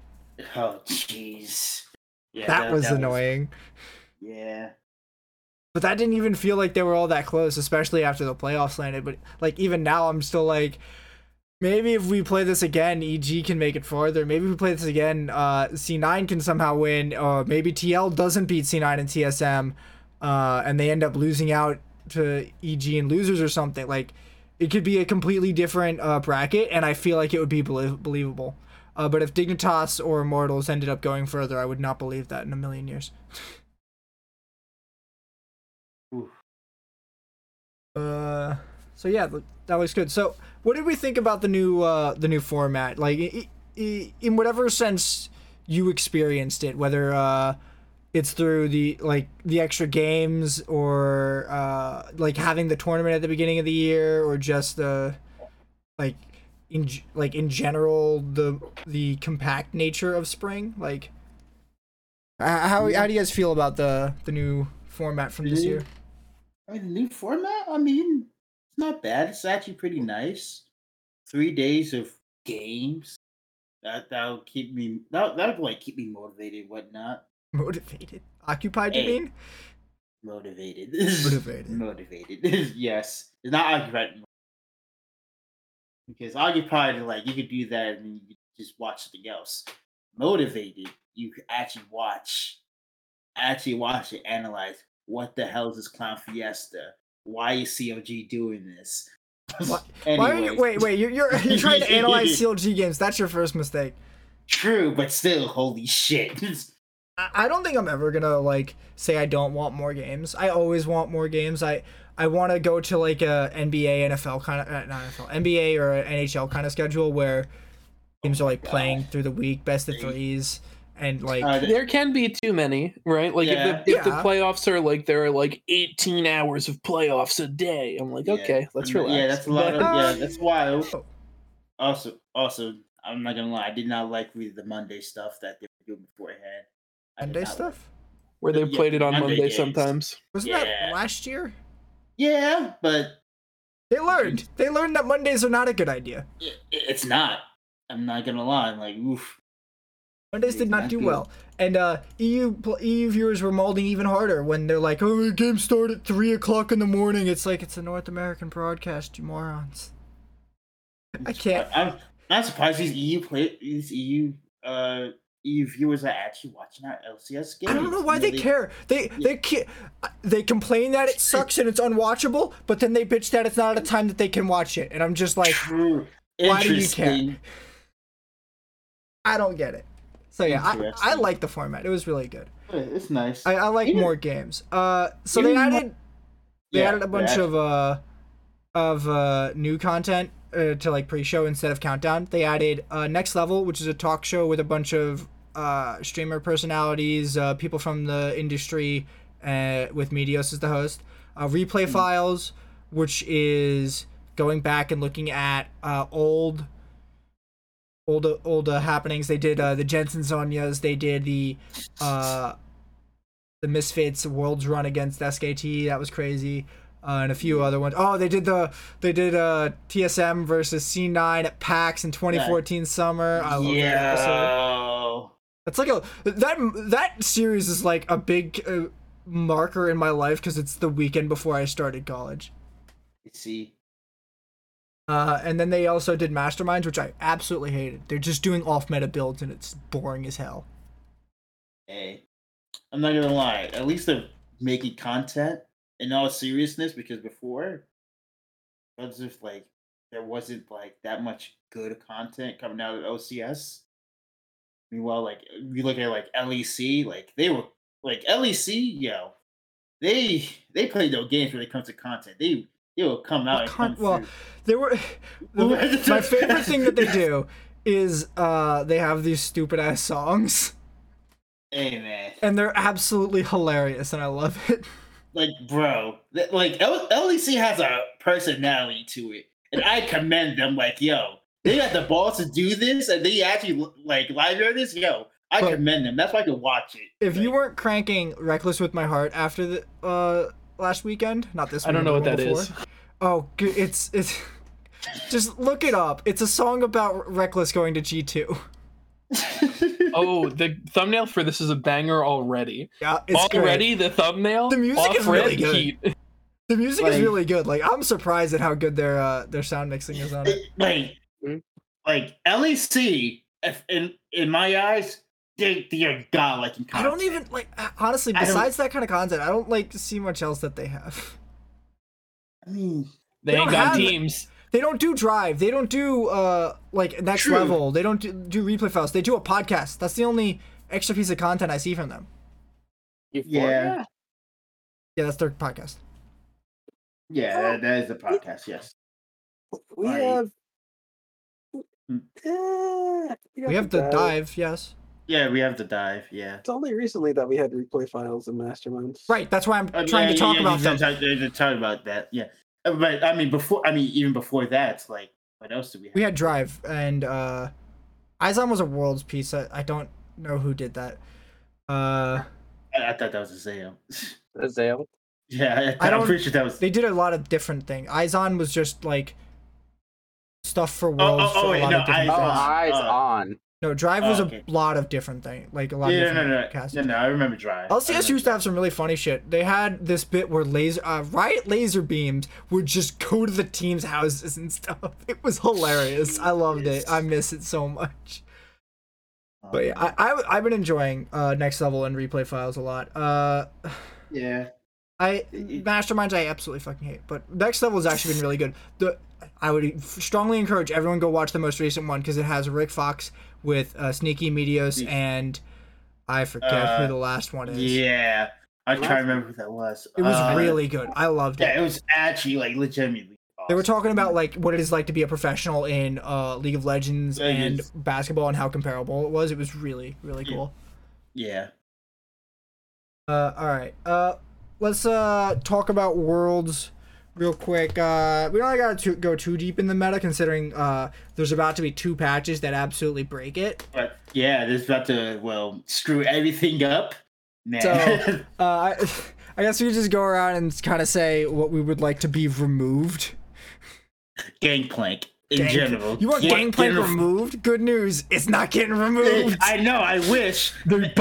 Oh jeez. Yeah, that, was annoying yeah. but that didn't even feel like they were all that close especially after the playoffs landed but like even now i'm still like maybe if we play this again eg can make it farther. Maybe if we play this again uh c9 can somehow win or maybe tl doesn't beat c9 and tsm uh and they end up losing out to eg and losers or something. Like it could be a completely different uh, bracket and i feel like it would be belie- believable. Uh, but if dignitas or immortals ended up going further i would not believe that in a million years. Uh, so yeah, that looks good. So, what did we think about the new uh the new format? Like, in whatever sense you experienced it, whether uh it's through the like the extra games or uh like having the tournament at the beginning of the year or just the like in like in general the the compact nature of spring like how how do you guys feel about the the new format from this year the new format. I mean, not bad. It's actually pretty nice. Three days of games. That that'll keep me. That that'll like keep me motivated, whatnot. motivated occupied you mean Motivated. Motivated. motivated. yes, it's not occupied. Because occupied, like you could do that and you could just watch something else. Motivated, you could actually watch, actually watch it, analyze what the hell is this clown fiesta? Why is CLG doing this? Why- Why are you, wait, wait, you're, you're, you're trying to analyze CLG games. That's your first mistake. True, but still, holy shit. I, I don't think I'm ever gonna like say I don't want more games. I always want more games. I I want to go to like a NBA, NFL kind of uh, not NFL, NBA or NHL kind of schedule where teams are like playing through the week, best of threes, and like Uh, There can be too many, right? Like Yeah. if, the, if the playoffs are like there are like 18 hours of playoffs a day, I'm like, Yeah. okay, let's relax. Yeah, that's a lot of But- yeah, that's wild. Oh. Also, also, I'm not gonna lie, I did not like really the Monday stuff that they were doing beforehand. I Monday not like- stuff. where they Yeah, played it on Monday Monday sometimes. Wasn't Yeah. that last year? Yeah, but They learned. They learned that Mondays are not a good idea. it's not. I'm not gonna lie. I'm like, oof. Mondays did not do well, and uh, EU EU viewers were molding even harder when they're like, "Oh, the game started at three o'clock in the morning." It's like it's a North American broadcast, you morons. I can't. I, am not surprised these EU play these EU uh EU viewers are actually watching our LCS games. I don't know why You they care. They they ca- they complain that it sucks and it's unwatchable, but then they bitch that it's not at a time that they can watch it, and I'm just like, True. Why do you care? I don't get it. So yeah, I, I like the format. It was really good. It's nice. I, I like Even- more games. Uh, so they added they Yeah, added a bunch of uh of uh new content uh, to like pre-show instead of countdown. They added uh next level, which is a talk show with a bunch of uh streamer personalities, uh people from the industry, uh with Medios as the host. Uh, replay Hmm. files, which is going back and looking at uh old old old uh, happenings. They did uh, the Jensen Zonias. They did the uh the Misfits Worlds Run against SKT. That was crazy. Uh, and a few other ones. Oh, they did the they did uh TSM versus C9 at PAX in 2014 summer. I love that episode. yeah. That's like a that that series is like a big uh, marker in my life because it's the weekend before I started college. See. Uh, and then they also did Masterminds, which I absolutely hated. They're just doing off meta builds and it's boring as hell. Hey, I'm not gonna lie. At least they're making content in all seriousness because before, was just like there wasn't like that much good content coming out of LCS. Meanwhile, like you look at like LEC, like they were like LEC, yo, they they play no games when it comes to content. They they will come out Con- come well. There were my favorite thing that they do is uh they have these stupid ass songs man, and they're absolutely hilarious and I love it. like bro, th- like L- LEC has a personality to it, and I commend them. Like yo, they got the balls to do this, and they actually like library this. Yo, I But- commend them. That's why I can watch it. If you weren't cranking "Reckless with My Heart" after the uh last weekend, not this. I don't know what the that before. is. Oh, it's it's. Just look it up. It's a song about Rekkles going to G two. Oh, the thumbnail for this is a banger already. Yeah, it's great. already the thumbnail. The music is really red good. heat. The music is Like- really good. Like I'm surprised at how good their uh their sound mixing is on it. like, like LEC, in in my eyes, they they are godlike in I don't even like honestly. Besides that kind of content, I don't like to see much else that they have. I mean, They They ain't don't got have- teams. They don't do drive. They don't do uh like next True. level. They don't do, do replay files. They do a podcast. That's the only extra piece of content I see from them. Yeah. Yeah, that's their podcast. yeah, that, that is the podcast. Yes. We Right. have. Eh, We have the dive. Yes. Yeah, we have the dive. Yeah. It's only recently that we had replay files and masterminds. Right. That's why I'm Uh, trying yeah, to talk yeah, about yeah, them. Talk, talk about that. Yeah, Uh, but I mean, before I mean, even before that, like, what else do we have? We had drive and uh, Izon was a world's piece. I, I don't know who did that. Uh, I, I thought that was a Zale. Azale. yeah, I, I I'm don't- pretty sure that was. they did a lot of different things. Izon was just like stuff for oh, worlds oh, for a wait, lot no, of different Oh, Eyes eyes on. No, Drive Oh, was okay. a lot of different things, like a lot yeah, of different no, no, casts. no, no, I remember Drive. LCS used to have some really funny shit. They had this bit where laser uh, riot laser beams would just go to the team's houses and stuff. It was hilarious. I loved it. I miss it so much. Drive. But yeah, I, I I've been enjoying uh, next level and replay files a lot. Uh, yeah, I masterminds I absolutely fucking hate, but next level has actually been really good. The I would strongly encourage everyone go watch the most recent one because it has Rick Fox with uh, Sneaky Medios Yeah. and I forget Uh, who the last one is. yeah. I try to remember who that was. It was Uh, really good. I loved it. Yeah, it was actually like legitimately. They were talking about like what it is like to be a professional in uh, League of Legends Yeah, and yes. basketball and how comparable it was. It was really really cool. Yeah. Uh, all right. Uh, let's uh talk about worlds real quick. Uh, we don't really got to go too deep in the meta, considering uh there's about to be two patches that absolutely break it. But yeah, this is about to well screw everything up. Man. So- Uh, I, I guess we could just go around and kind of say what we would like to be removed. Gangplank in Gang- general. You want Yeah, Gangplank general- removed? Good news, it's not getting removed. I know. I wish they,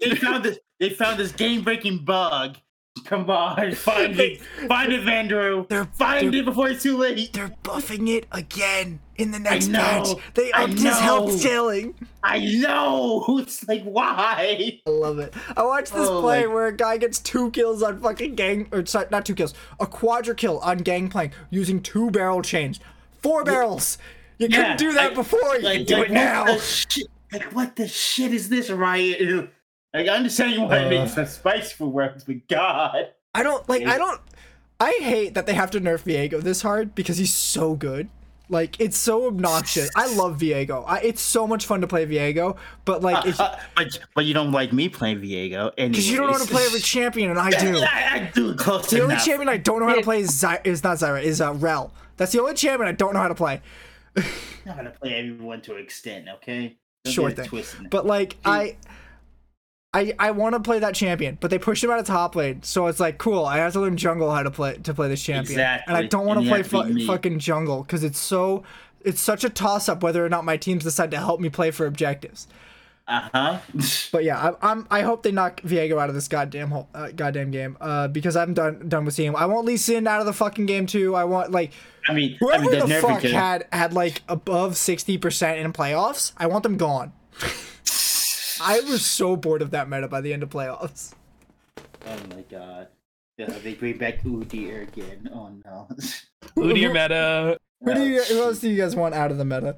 they found this. They found this game-breaking bug. Come on, find it, find it, Vandro. They're Find they're, it before it's too late. they're buffing it again in the next know, patch. They I upped his health scaling. I know. It's like why? I love it. I watched this Oh, play like- where a guy gets two kills on fucking gang, or sorry, not two kills, a quadra kill on Gangplank using two barrel chains, four barrels. You Yeah, couldn't do that like- before. You Like, can do like, it now. Like what the shit is this, Riot? Like, I understand you want to Uh. make some spice for words, but God. I don't like. I don't. I hate that they have to nerf Viego this hard because he's so good. Like it's so obnoxious. I love Viego. I, it's so much fun to play Viego, but like it's but, but you don't like me playing Viego. And because you don't know how to play every champion, and I do. I, I do close The only enough. champion I don't know how to play is Zy- is not Zyra is uh, Rell. That's the only champion I don't know how to play. I'm not gonna play everyone to an extent, okay? Don't Sure thing. But like I I I want to play that champion, but they pushed him out of top lane, so it's like cool. I have to learn jungle how to play to play this champion, and I don't want to play have to be fu- fucking jungle because it's so it's such a toss up whether or not my teams decide to help me play for objectives. uh huh. But yeah, I, I'm I hope they knock Viego out of this goddamn whole, uh, goddamn game, uh, because I'm done done with seeing him. I want Lee Sin out of the fucking game too. I want like I mean, I whoever mean, the fuck had had like above sixty percent in playoffs. I want them gone. I was so bored of that meta by the end of playoffs. Oh my god. Yeah, they bring back Udyr again. Oh no. Udyr meta. Who do you oh, who else do you guys want out of the meta?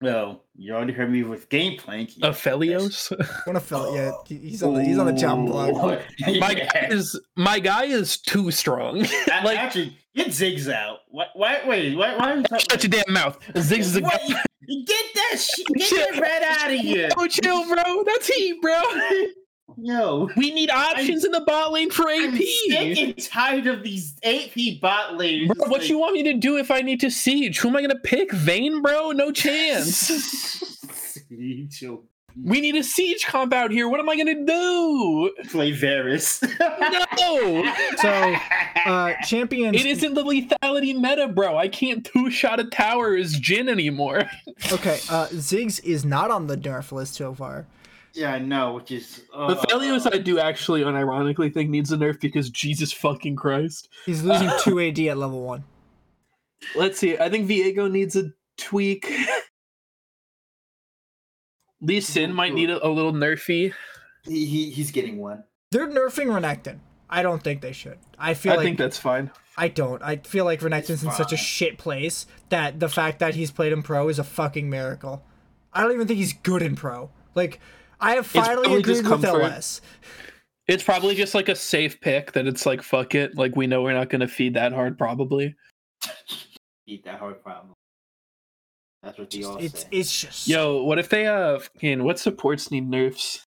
Well, you already heard me with Gangplank. Aphelios. Want to fill? Yeah, oh. he's on the he's on the jump block. my guy is my guy is too strong. like, like actually, get Ziggs out. Why? Why? Wait. Why? Why are you talking? shut your damn mouth. Ziggs is a What? Get that shit. Get that rat out of here. Oh, chill, bro. That's heat, bro. Yo. We need options in the bot lane for AP. I'm sick and tired of these AP bot lanes. Bro, what you want me to do if I need to siege? Who am I gonna pick? Vayne, bro? No chance. Chill. We need a siege comp out here. What am I gonna do? Play Varus. No. So, Uh, champions. It isn't the lethality meta, bro. I can't two shot a tower as Jhin anymore. Okay, uh, Ziggs is not on the nerf list so far. yeah, I know, which is. Uh, The Thelios, I do actually unironically think needs a nerf because Jesus fucking Christ. He's losing two AD at level one. Let's see. I think Viego needs a tweak. Lee Sin might need a, a little nerfy. he, he, he's getting one. They're nerfing Renekton. I don't think they should. I feel I like think that's fine. I don't. I feel like Renekton's in such a shit place that the fact that he's played in pro is a fucking miracle. I don't even think he's good in pro. Like, I have finally agreed just with. LS. It's probably just like a safe pick that it's like fuck it. Like we know we're not gonna feed that hard probably. Eat that hard problem. That's what they all It's say. it's just Yo, what if they uh fucking what supports need nerfs?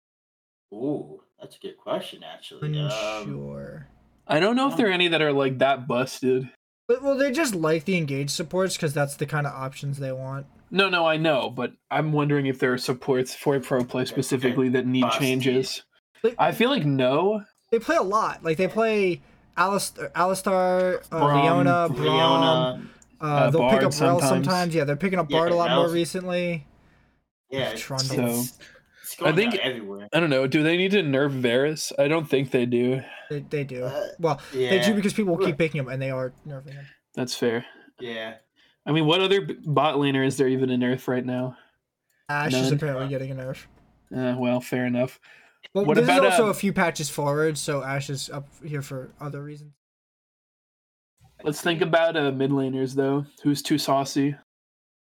Ooh, that's a good question, actually. Um, unsure. I don't know if there are any that are like that busted. But, well, they just like the engaged supports because that's the kind of options they want. No, no, I know, but I'm wondering if there are supports for pro play specifically that need busted. changes. Like- I feel like no. They play a lot. Like they play Alistar, Alistar uh, Braum, Leona, Braum. Leona. Uh, uh, they'll pick Bard up Rell sometimes. sometimes. Yeah, they're picking up Yeah, Bard a lot more recently. Yeah, it's, Trundle. it's, it's going I think- everywhere. I don't know. Do they need to nerf Varus? I don't think they do. They, they do. Uh, well, they do because people keep picking them and they are nerfing them. That's fair. Yeah. I mean, what other bot laner is there even in Earth right now? Ashe is None. apparently getting a nerf. Uh, well, fair enough. But What there's about, also uh, a few patches forward, so Ashe is up here for other reasons. Let's think about uh, mid laners though. Who's too saucy?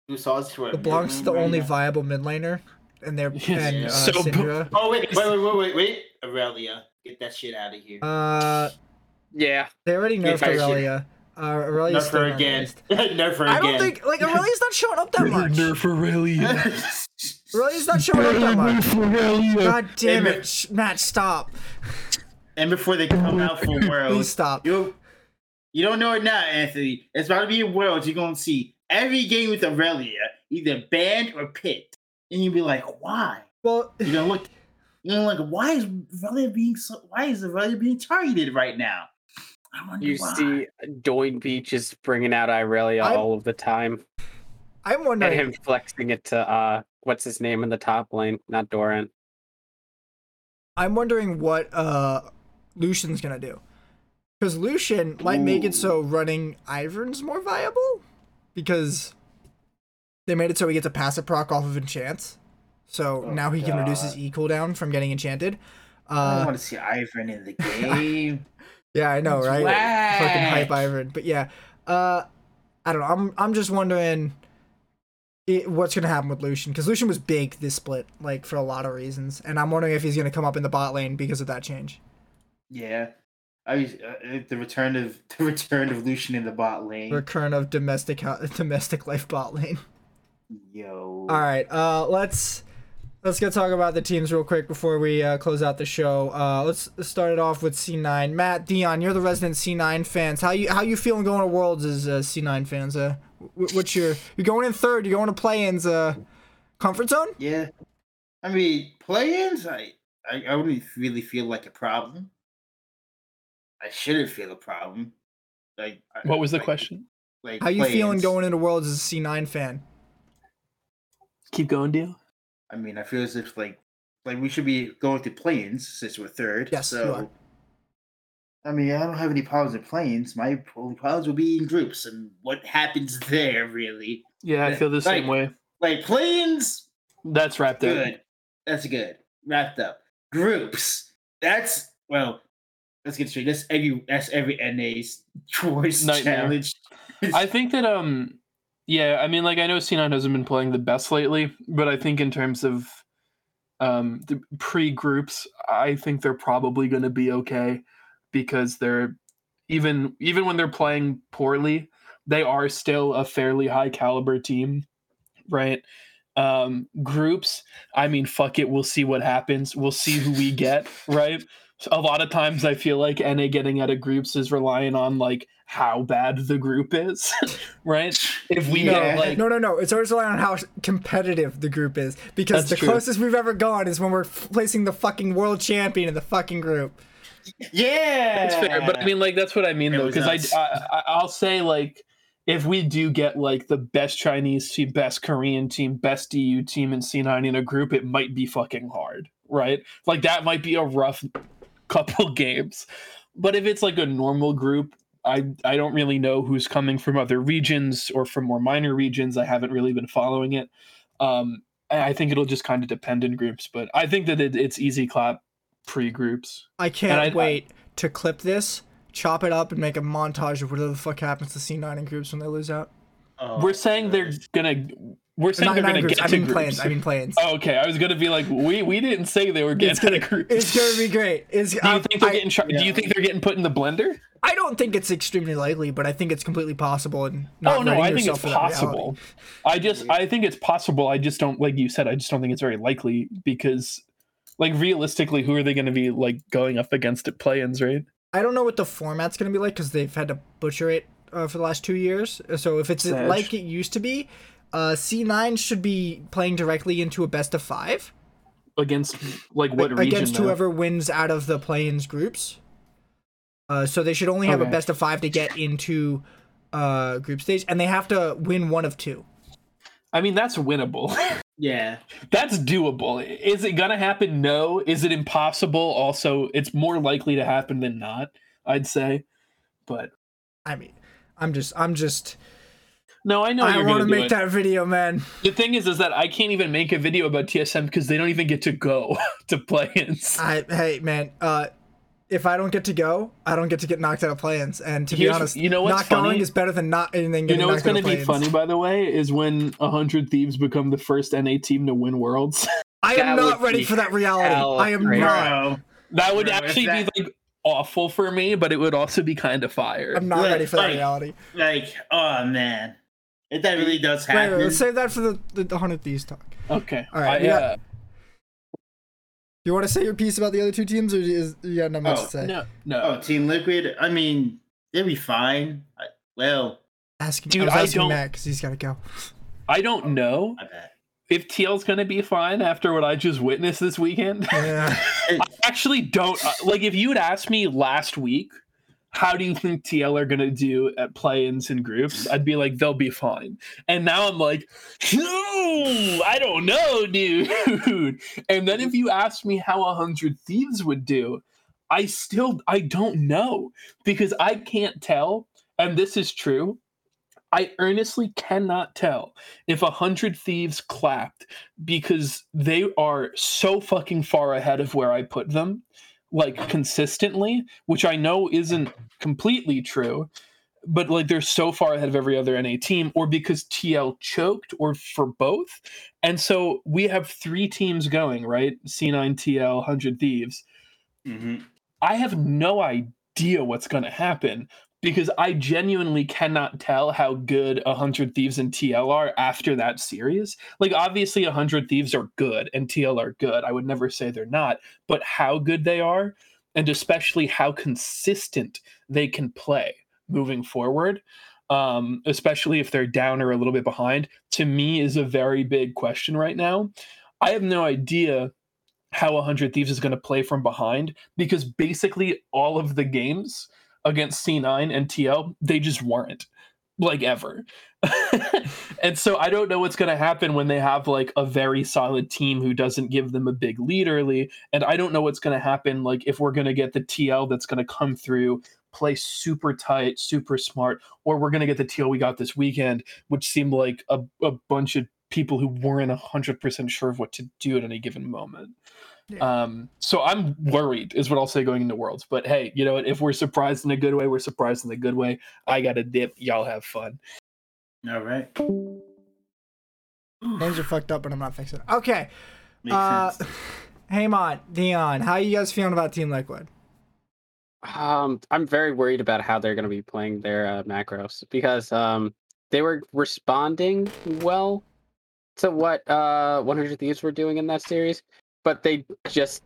Who saw us to LeBlanc's the only viable mid laner, and they're Yes, and uh, so b- Syndra. Oh wait, wait, wait, wait, wait, wait! Aurelia, get that shit out of here. Uh, Yeah. they already nerfed guys should- Aurelia. Uh, Aurelia's Nerf her again. list. Nerf her I don't think like Aurelia's not showing up that much. Nerf Aurelia. Aurelia's not showing up that much. Nerf Aurelia. God damn Hey, it, Sh- Matt! Stop. and before they come out for Please Worlds, stop. you you don't know it now, Anthony. It's about to be a world You're gonna see every game with Aurelia either banned or picked, and you'll be like, why? Well, You're gonna look. You're gonna like, why is Aurelia being so? Why is Aurelia being targeted right now? I wonder You why. see Doin Beach is bringing out Irelia I'm- all of the time. I'm wondering And wondering. him flexing it to uh what's his name in the top lane? Not Doran. I'm wondering what uh Lucian's gonna do. Because Lucian might make it so running Ivern's more viable. Because they made it so he gets a passive proc off of enchants. So Oh, now he can reduce his E cooldown from getting enchanted. I Uh, want to see Ivern in the game. yeah, I know, right? Whack. Fucking hype Ivern. But yeah, uh, I don't know. I'm I'm just wondering it, what's going to happen with Lucian because Lucian was big this split, like for a lot of reasons, and I'm wondering if he's going to come up in the bot lane because of that change. Yeah, I was uh, the return of the return of Lucian in the bot lane. Return of domestic domestic life bot lane. Yo. All right, uh, let's let's go talk about the teams real quick before we uh, close out the show. Uh, let's start it off with C9. Matt Dion, you're the resident C9 fans. How you how you feeling going to Worlds as uh, C9 fans? Uh, what's your you're going in third? You're going to play-ins. Uh, comfort zone? Yeah. I mean, play-ins. I, I I wouldn't really feel like a problem. I shouldn't feel a problem. Like What was the like- question? Like How you feeling going into Worlds as a C9 fan? Keep going, deal. I mean, I feel as if like like we should be going to play-ins since we're third. Yes, you so. are. I mean, I don't have any problems in planes. My only problems will be in groups and what happens there, really. Yeah, I feel the same way. Like planes, That's wrapped up. good. That's good. Wrapped up. Groups. That's well. Let's get straight. That's every. That's every NA's choice Nightmare. challenge. I think that um yeah, I mean like I know C9 hasn't been playing the best lately, but I think in terms of um the pre-groups, I think they're probably going to be okay because they're even even when they're playing poorly, they are still a fairly high caliber team, right? Um groups, I mean fuck it, we'll see what happens. We'll see who we get, right? So a lot of times I feel like NA getting out of groups is relying on like how bad the group is, right? If we Yeah. get like No, no, no. It's always relying on how competitive the group is because the true. closest we've ever gone is when we're f- placing the fucking world champion in the fucking group. Yeah, That's fair, but I mean, like that's what I mean It though, because I. I I- I'll say like if we do get like the best Chinese team, best Korean team, best EU team in C9 in a group, it might be fucking hard, right? Like that might be a rough couple games, but if it's like a normal group. I, I don't really know who's coming from other regions or from more minor regions. I haven't really been following it. Um, I think it'll just kind of depend in groups, but I think that it, it's easy clap pre groups. I can't I- I- wait to clip this, chop it up, and make a montage of whatever the fuck happens to C9 in groups when they lose out. Oh, We're saying they're gonna. We're saying Not, they're gonna get I to mean groups. plans. I mean plans. Oh, okay, I was gonna be like, we we didn't say they were it's getting gonna, out groups. it's gonna be great. It's, do you I, think they're I, getting? Char- Do yeah. you think they're getting put in the blender? I don't think it's extremely likely, but I think it's completely possible. And not oh no, I think it's for that reality. possible. I just I think it's possible. I just don't like you said. I just don't think it's very likely because, like, realistically, who are they going to be like going up against at play-ins, right? I don't know what the format's going to be like because they've had to butcher it uh, for the last two years. So if it's Sad. like it used to be, uh, C9 should be playing directly into a best of five Against like what region? against though? whoever wins out of the play-ins groups. Uh, so they should only have a best of five to get into uh, group stage, and they have to win one of two. I mean, that's winnable. Yeah, that's doable. Is it gonna happen? No. Is it impossible? Also, it's more likely to happen than not. I'd say, but I mean, I'm just, I'm just, no, I know I you're want gonna make it. that video, man. The thing is, is that I can't even make a video about TSM because they don't even get to go to play-ins. I, hey, man, uh, if I don't get to go, I don't get to get knocked out of play-ins. And to be honest, you know what's not going funny? is better than not anything. You know what's going to be funny, by the way, is when hundred thieves become the first NA team to win Worlds. I am not ready for that reality. I am crazy. not. that would actually that- be like awful for me, but it would also be kind of fire. I'm not Like- ready for that like- reality. Like, oh man, if that really does happen, wait, let's save that for the the, the hundred thieves talk. Okay, All right, I, we uh, You want to say your piece about the other two teams, or is you got nothing else Oh, to say? no, no, oh, Team Liquid. I mean, they'll be fine. I, well, Ask Dude, I was I don't- because he's got to go. I don't know if TL's going to be fine after what I just witnessed this weekend. Yeah. I actually don't uh, like if you had asked me last week how do you think TL are to do at play-ins and groups? I'd be like they'll be fine. And now I'm like no I don't know dude. And then if you ask me how a hundred thieves would do I still I don't know. Because I can't tell and this is true I earnestly cannot tell if a hundred thieves clapped because they are so fucking far ahead of where I put them, like consistently, which I know isn't completely true. but like they're so far ahead of every other NA team, or because TL choked, or for both. And so we have three teams going, right? C9, TL, 100 Thieves. Mm-hmm. I have no idea what's going to happen because I genuinely cannot tell how good 100 Thieves and TL are after that series. Like, obviously, 100 Thieves are good and TL are good. I would never say they're not, but how good they are, and especially how consistent they can play moving forward, um, especially if they're down or a little bit behind, to me is a very big question right now. I have no idea how 100 Thieves is going to play from behind because basically all of the games against C9 and TL, they just weren't like ever. and so I don't know what's going to happen when they have like a very solid team who doesn't give them a big lead early. And I don't know what's going to happen like if we're going to get the TL that's going to come through, play super tight, super smart, or we're going to get the TL we got this weekend, which seemed like a, a bunch of people who weren't 100% sure of what to do at any given moment. Yeah. Um, so I'm worried, is what I'll say going into Worlds. But hey, you know what? If we're surprised in a good way, we're surprised in a good way. I got a dip. Y'all have fun. All right. Names are fucked up, but I'm not fixing it. Okay. Makes Uh, sense. Haymon, Dion, how you guys feeling about Team Liquid? Um, I'm very worried about how they're going to be playing their uh, macros because um, they were responding well to what uh 100 Thieves were doing in that series, but they just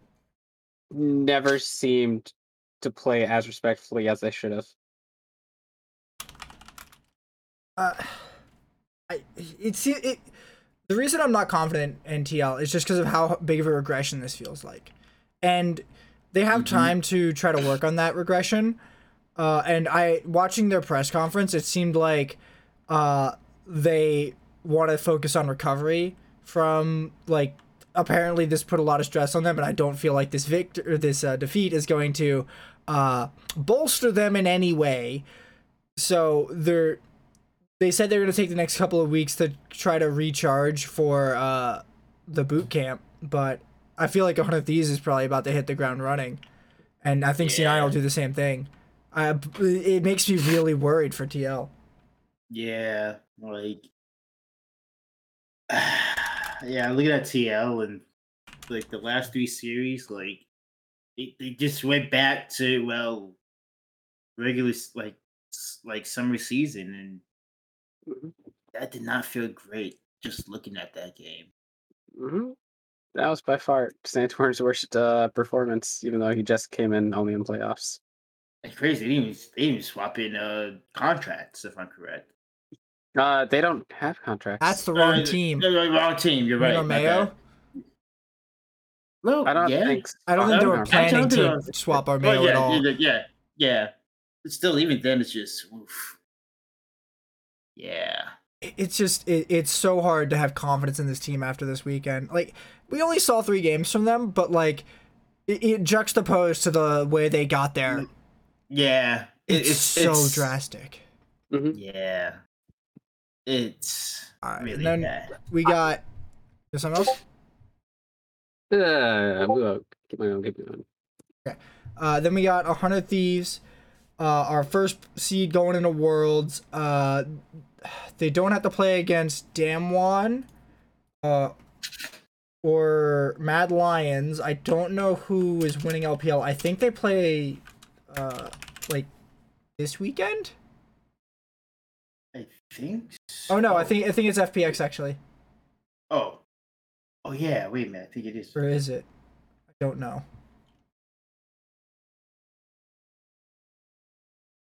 never seemed to play as respectfully as they should have. Uh, I it's it. The reason I'm not confident in TL is just because of how big of a regression this feels like, and they have Mhm. time to try to work on that regression. Uh, and I watching their press conference, it seemed like uh, they want to focus on recovery from like apparently this put a lot of stress on them, and I don't feel like this victor or this uh, defeat is going to uh, bolster them in any way. So they're they said they're going to take the next couple of weeks to try to recharge for uh, the boot camp, but I feel like one of these is probably about to hit the ground running, and I think C9 will do the same thing. I, it makes me really worried for TL. Yeah, like yeah, look at that TL and like the last three series, like they, they just went back to well regular like like summer season and Mhm. that did not feel great just looking at that game. hmm That was by far Santorin's worst uh, performance, even though he just came in only in playoffs. It's crazy. They didn't even, they didn't even swap in uh contracts if I'm correct. Uh, they don't have contracts. That's the wrong Uh, team. no, no, wrong team. You're right. know my Mayo? bad. No, I don't yeah. think. s- I don't think they I were don't- planning don't to think- swap our Oh, mail yeah, at all. yeah, yeah, yeah. But still, even then, it's just, oof. yeah. it's just it, it's so hard to have confidence in this team after this weekend. Like we only saw three games from them, but like it, it juxtaposed to the way they got there. Yeah, it- It's, so it's- drastic. Yeah, it's All right, really and then bad. we got there's something else. Uh, we'll keep going, keep going. Uh, then we got 100 Thieves, uh, our first seed going into Worlds. Uh, they don't have to play against Damwon uh, or Mad Lions. I don't know who is winning LPL. I think they play uh, like this weekend. I think. Oh no, I think I think it's FPX actually, Oh, oh yeah. Wait a minute. I think it is. or is it? I don't know.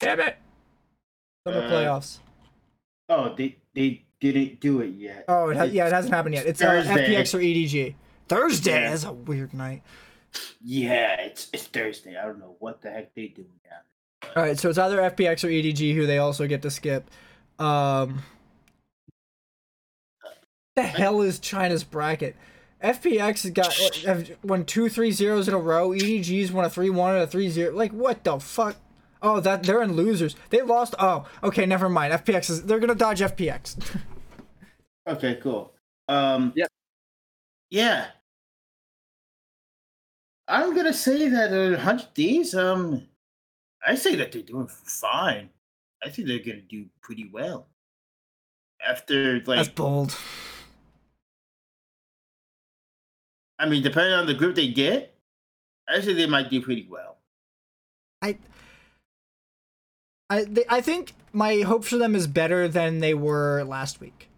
Damn it! Summer Uh, playoffs. Oh, they they didn't do it yet. Oh, it ha- yeah, it hasn't happened yet. It's uh, FPX or EDG. Thursday Yeah. is a weird night. Yeah, it's it's Thursday. I don't know what the heck they doing now. All right, so it's either FPX or EDG who they also get to skip. Um, the hell is China's bracket? FPX has got have won two three zeros in a row. EDG's won a three one and a three zero. Like what the fuck? Oh, that they're in losers. They lost. Oh, okay, never mind. FPX is they're gonna dodge FPX. Okay, cool. Um. Yep. Yeah. I'm gonna say that uh, Hundred Thieves. Um, I say that they're doing fine. I think they're gonna do pretty well. After That's like, bold. I mean, depending on the group they get, I think they might do pretty well. I I they, I think my hope for them is better than they were last week.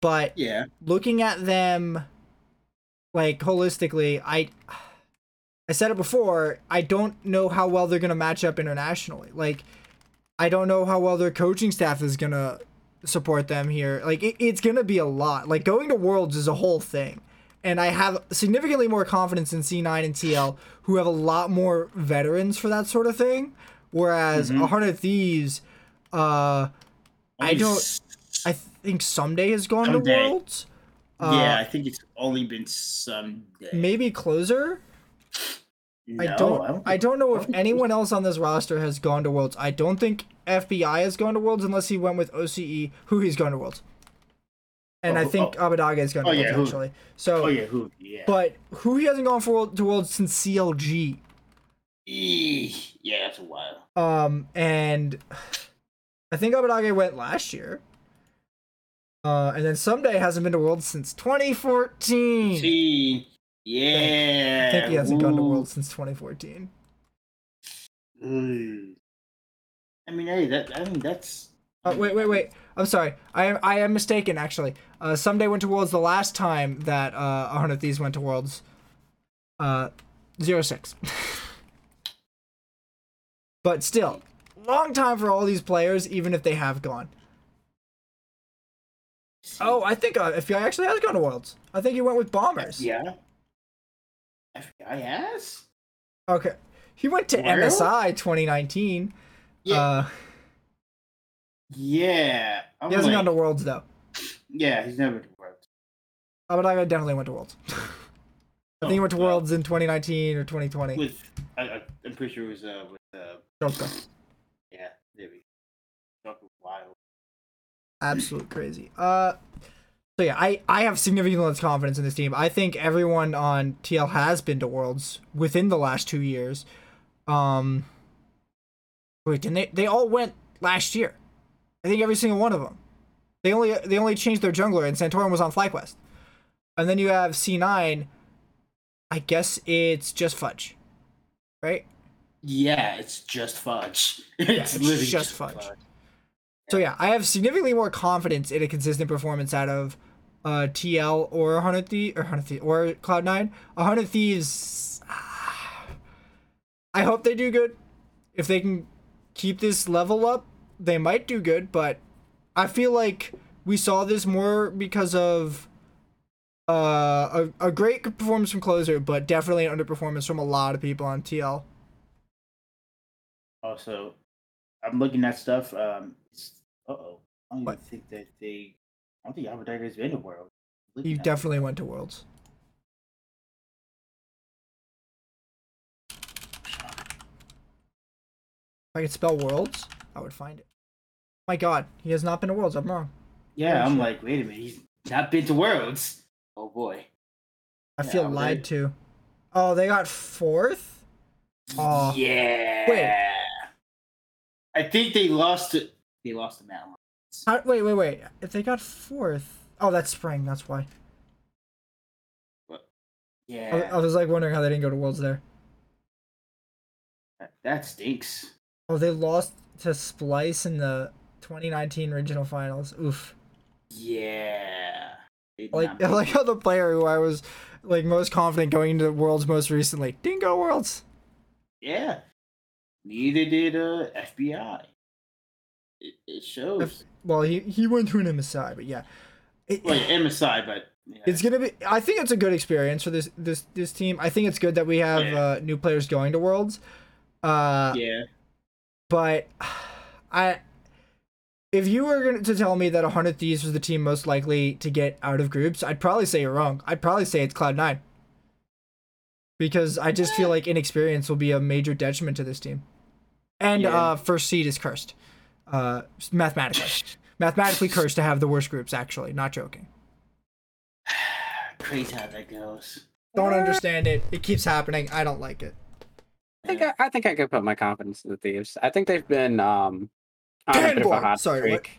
But Yeah, looking at them like holistically, I I said it before, I don't know how well they're going to match up internationally. Like I don't know how well their coaching staff is going to support them here. Like it, it's going to be a lot. Like going to Worlds is a whole thing. And I have significantly more confidence in C9 and TL who have a lot more veterans for that sort of thing. Whereas Mhm. a Hundred Thieves, uh, I don't- I think Ssumday has gone Ssumday. to Worlds. Uh, yeah, I think it's only been some. maybe closer. I don't. I think- don't know I if anyone else on this roster has gone to Worlds. I don't think FBI has gone to Worlds unless he went with OCE, who he's going to Worlds. And I Oh, think oh. Abbedagge is going to Oh, Worlds yeah, who- So, Oh yeah, who? Yeah. but who he hasn't gone for World- to Worlds since CLG. Eeh, yeah, that's a while. Um, and I think Abbedagge went last year. Uh, and then Ssumday hasn't been to world since 2014. See, yeah. I think he hasn't gone to ooh, Worlds since 2014. ooh. I mean, hey, that I mean that's. Uh, wait, wait, wait. I'm sorry. I am I am mistaken actually. Uh, Ssumday went to Worlds the last time that uh, a hundred thieves went to Worlds. Uh, zero six. but still, long time for all these players, even if they have gone. Oh, I think uh, FBI actually has gone to Worlds. I think he went with Bombers. Yeah. FBI has. Okay. He went to? MSI 2019. Yeah. Uh, yeah. I'm he hasn't like, gone to Worlds though. Yeah, he's never worked. Oh, but I definitely went to Worlds. I think he went to Worlds in 2019 or 2020. with. I, I'm pretty sure it was uh with uh yeah there we go. Wild. Absolute crazy. Uh, so yeah, I I have significantly less confidence in this team. I think everyone on TL has been to Worlds within the last two years. Um, wait, didn't they? They all went last year. I think every single one of them. They only they only changed their jungler, and Santorin was on FlyQuest. And then you have C9. I guess it's just Fudge, right? Yeah, it's just fudge. it's literally just fudge. So yeah, I have significantly more confidence in a consistent performance out of uh, TL or Hundred Thieves or Hundred Thieves or Cloud Nine. Hundred Thieves. ah, I hope they do good. If they can keep this level up, they might do good. But I feel like we saw this more because of uh, a, a great performance from closer, but definitely an underperformance from a lot of people on TL. Also, I'm looking at stuff. Um, uh oh, I don't What? even think that they. I don't think Albert been to World. Looking You definitely went to Worlds. If I could spell worlds, I would find it. My god, he has not been to Worlds. I'm wrong. Yeah, I'm shit. like, wait a minute, he's not been to Worlds. Oh boy. I Yeah, feel but- lied to. Oh, they got fourth? Oh. yeah. Wait. I think they lost to. They lost to Matt. How, wait, wait, wait. If they got fourth. Oh, that's spring. That's why. I, Yeah, I was like wondering how they didn't go to Worlds there. that, that stinks. Oh, they lost to Splice in the 2019 regional finals. Oof. Yeah. Like, I like how the player who I was like most confident going into Worlds most recently didn't go Worlds. Yeah. Neither did uh FBI. It, it shows. Well, he he went to an MSI, but yeah, it, well, yeah, MSI, but yeah. it's gonna be. I think it's a good experience for this this this team. I think it's good that we have Yeah. uh, new players going to Worlds. Uh, yeah. but I. If you were going to tell me that 100 Thieves was the team most likely to get out of groups, I'd probably say you're wrong. I'd probably say it's Cloud9. Because I just feel like inexperience will be a major detriment to this team. And Yeah. uh, first seed is cursed. Uh, mathematically. mathematically cursed to have the worst groups, actually. Not joking. Crazy how that goes. Don't understand it. It keeps happening. I don't like it. I think I, I think I could put my confidence in the thieves. I think they've been um on a bit of a hot Sorry, what? streak.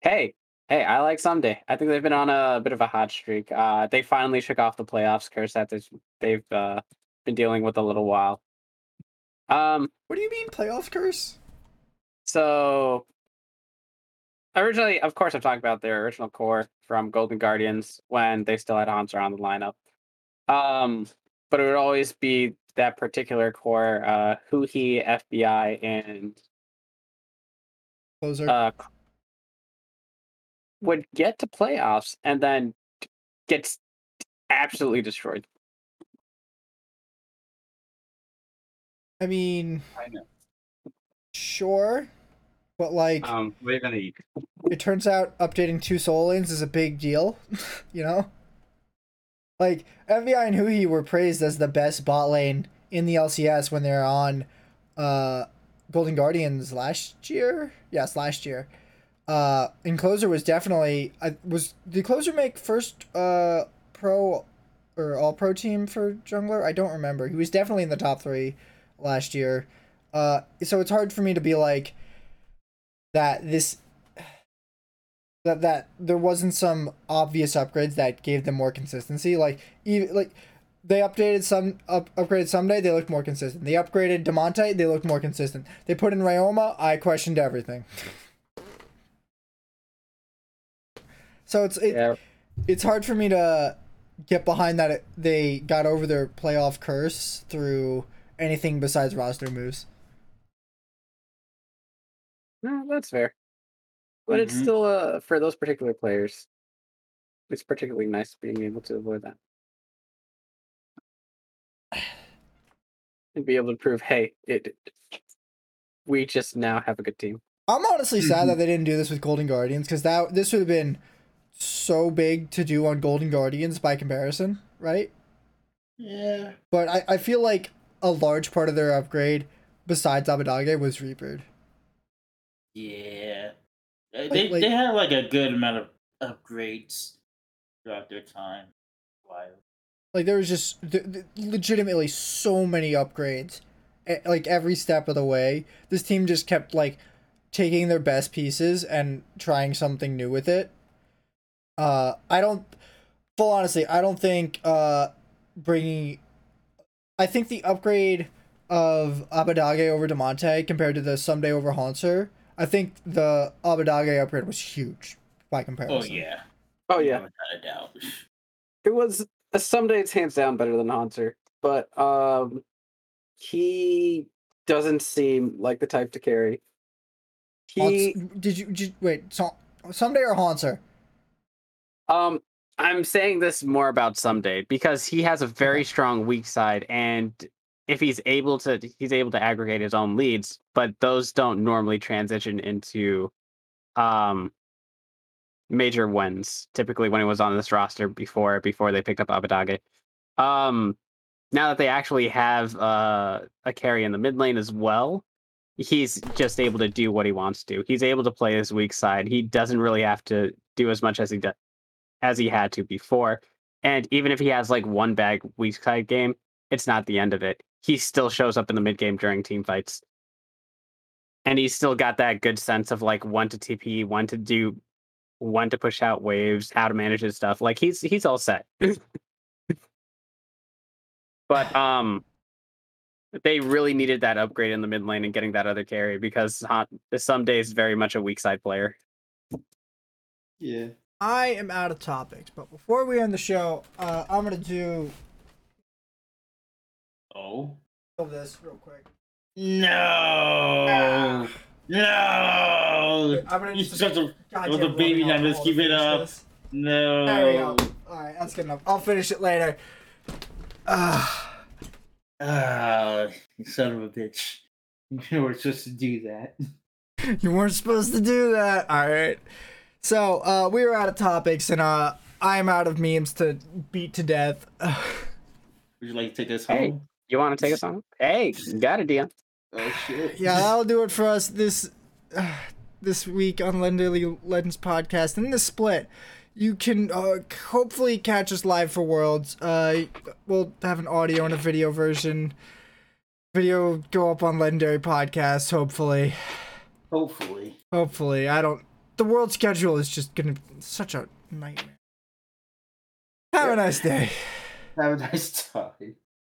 Hey, hey, I like Ssumday. I think they've been on a bit of a hot streak. Uh, they finally shook off the playoffs curse that they've- they've uh, been dealing with a little while. Um, What do you mean playoff curse? so originally, of course, I've talked about their original core from Golden Guardians when they still had Hauntzer on the lineup. Um, but it would always be that particular core, uh, Huhi, FBI, and Closer. uh, would get to playoffs and then gets absolutely destroyed. I mean, I know. sure, but like, Um, what are you gonna eat? it turns out updating two soul lanes is a big deal. you know, like FBI and huhi were praised as the best bot lane in the LCS when they're on uh, Golden Guardians last year. Yes, last year. Uh, and closer was definitely. I was the closer make first uh pro or all pro team for jungler? I don't remember. He was definitely in the top three last year. Uh, so it's hard for me to be like that. This that that there wasn't some obvious upgrades that gave them more consistency. Like even like they updated some up, upgraded Ssumday they looked more consistent. They upgraded Damonte, they looked more consistent. They put in Ryoma, I questioned everything. So it's it, Yeah, it's hard for me to get behind that it, they got over their playoff curse through anything besides roster moves. no, that's fair. But it's Mhm. still uh for those particular players. It's particularly nice being able to avoid that. And be able to prove, hey, it we just now have a good team. I'm honestly sad that they didn't do this with Golden Guardians because that this would have been so big to do on Golden Guardians by comparison, right? Yeah. But I, I feel like a large part of their upgrade, besides Abbedagge, was Reapered. Yeah. Uh, They like- they had like a good amount of upgrades throughout their time. Wow. Like there was just th- th- legitimately so many upgrades, like every step of the way. This team just kept like taking their best pieces and trying something new with it. Uh, I don't, full honesty, I don't think uh, bringing, I think the upgrade of Abbedagge over Damonte compared to the Ssumday over Hauntzer, I think the Abbedagge upgrade was huge by comparison. Oh yeah. Oh yeah, Without a doubt. it was Ssumday it's hands down better than Hauntzer, but um, he doesn't seem like the type to carry. He Hans- did you, did, wait, so, Ssumday or Hauntzer? Um, I'm saying this more about Ssumday because he has a very strong weak side, and if he's able to, he's able to aggregate his own leads, but those don't normally transition into, um, major wins. Typically, when he was on this roster before before they picked up Abbedagge, um, now that they actually have uh, a carry in the mid lane as well, he's just able to do what he wants to. He's able to play his weak side. He doesn't really have to do as much as he does as he had to before. And even if he has like one bag weak side game, it's not the end of it. He still shows up in the mid game during team fights. And he's still got that good sense of like when to TP, when to do when to push out waves, how to manage his stuff. Like he's he's all set. but um they really needed that upgrade in the mid lane and getting that other carry because Han- some days is very much a weak side player. Yeah. I am out of topics, but before we end the show, uh, I'm gonna do Oh. this real quick. No. No. I'm gonna You're just such a goddamn with the baby rubbing numbers, alcohol keep it finish up. this. no. There we go. All right, that's good enough. I'll finish it later. Ah, Ah, you son of a bitch. You weren't supposed to do that. you weren't supposed to do that. All right. So uh, we were out of topics, and uh, I'm out of memes to beat to death. Would you like to take us home? Hey. home? You want to take us home? Hey, got it, Dion. Oh shit. yeah, that'll do it for us this uh, this week on Legendary Legends podcast. And the split, you can uh, hopefully catch us live for Worlds. Uh, we'll have an audio and a video version. Video go up on Legendary Podcast, hopefully. Hopefully. Hopefully, I don't. The world schedule is just gonna be such a nightmare. Have a nice day. Have a nice time.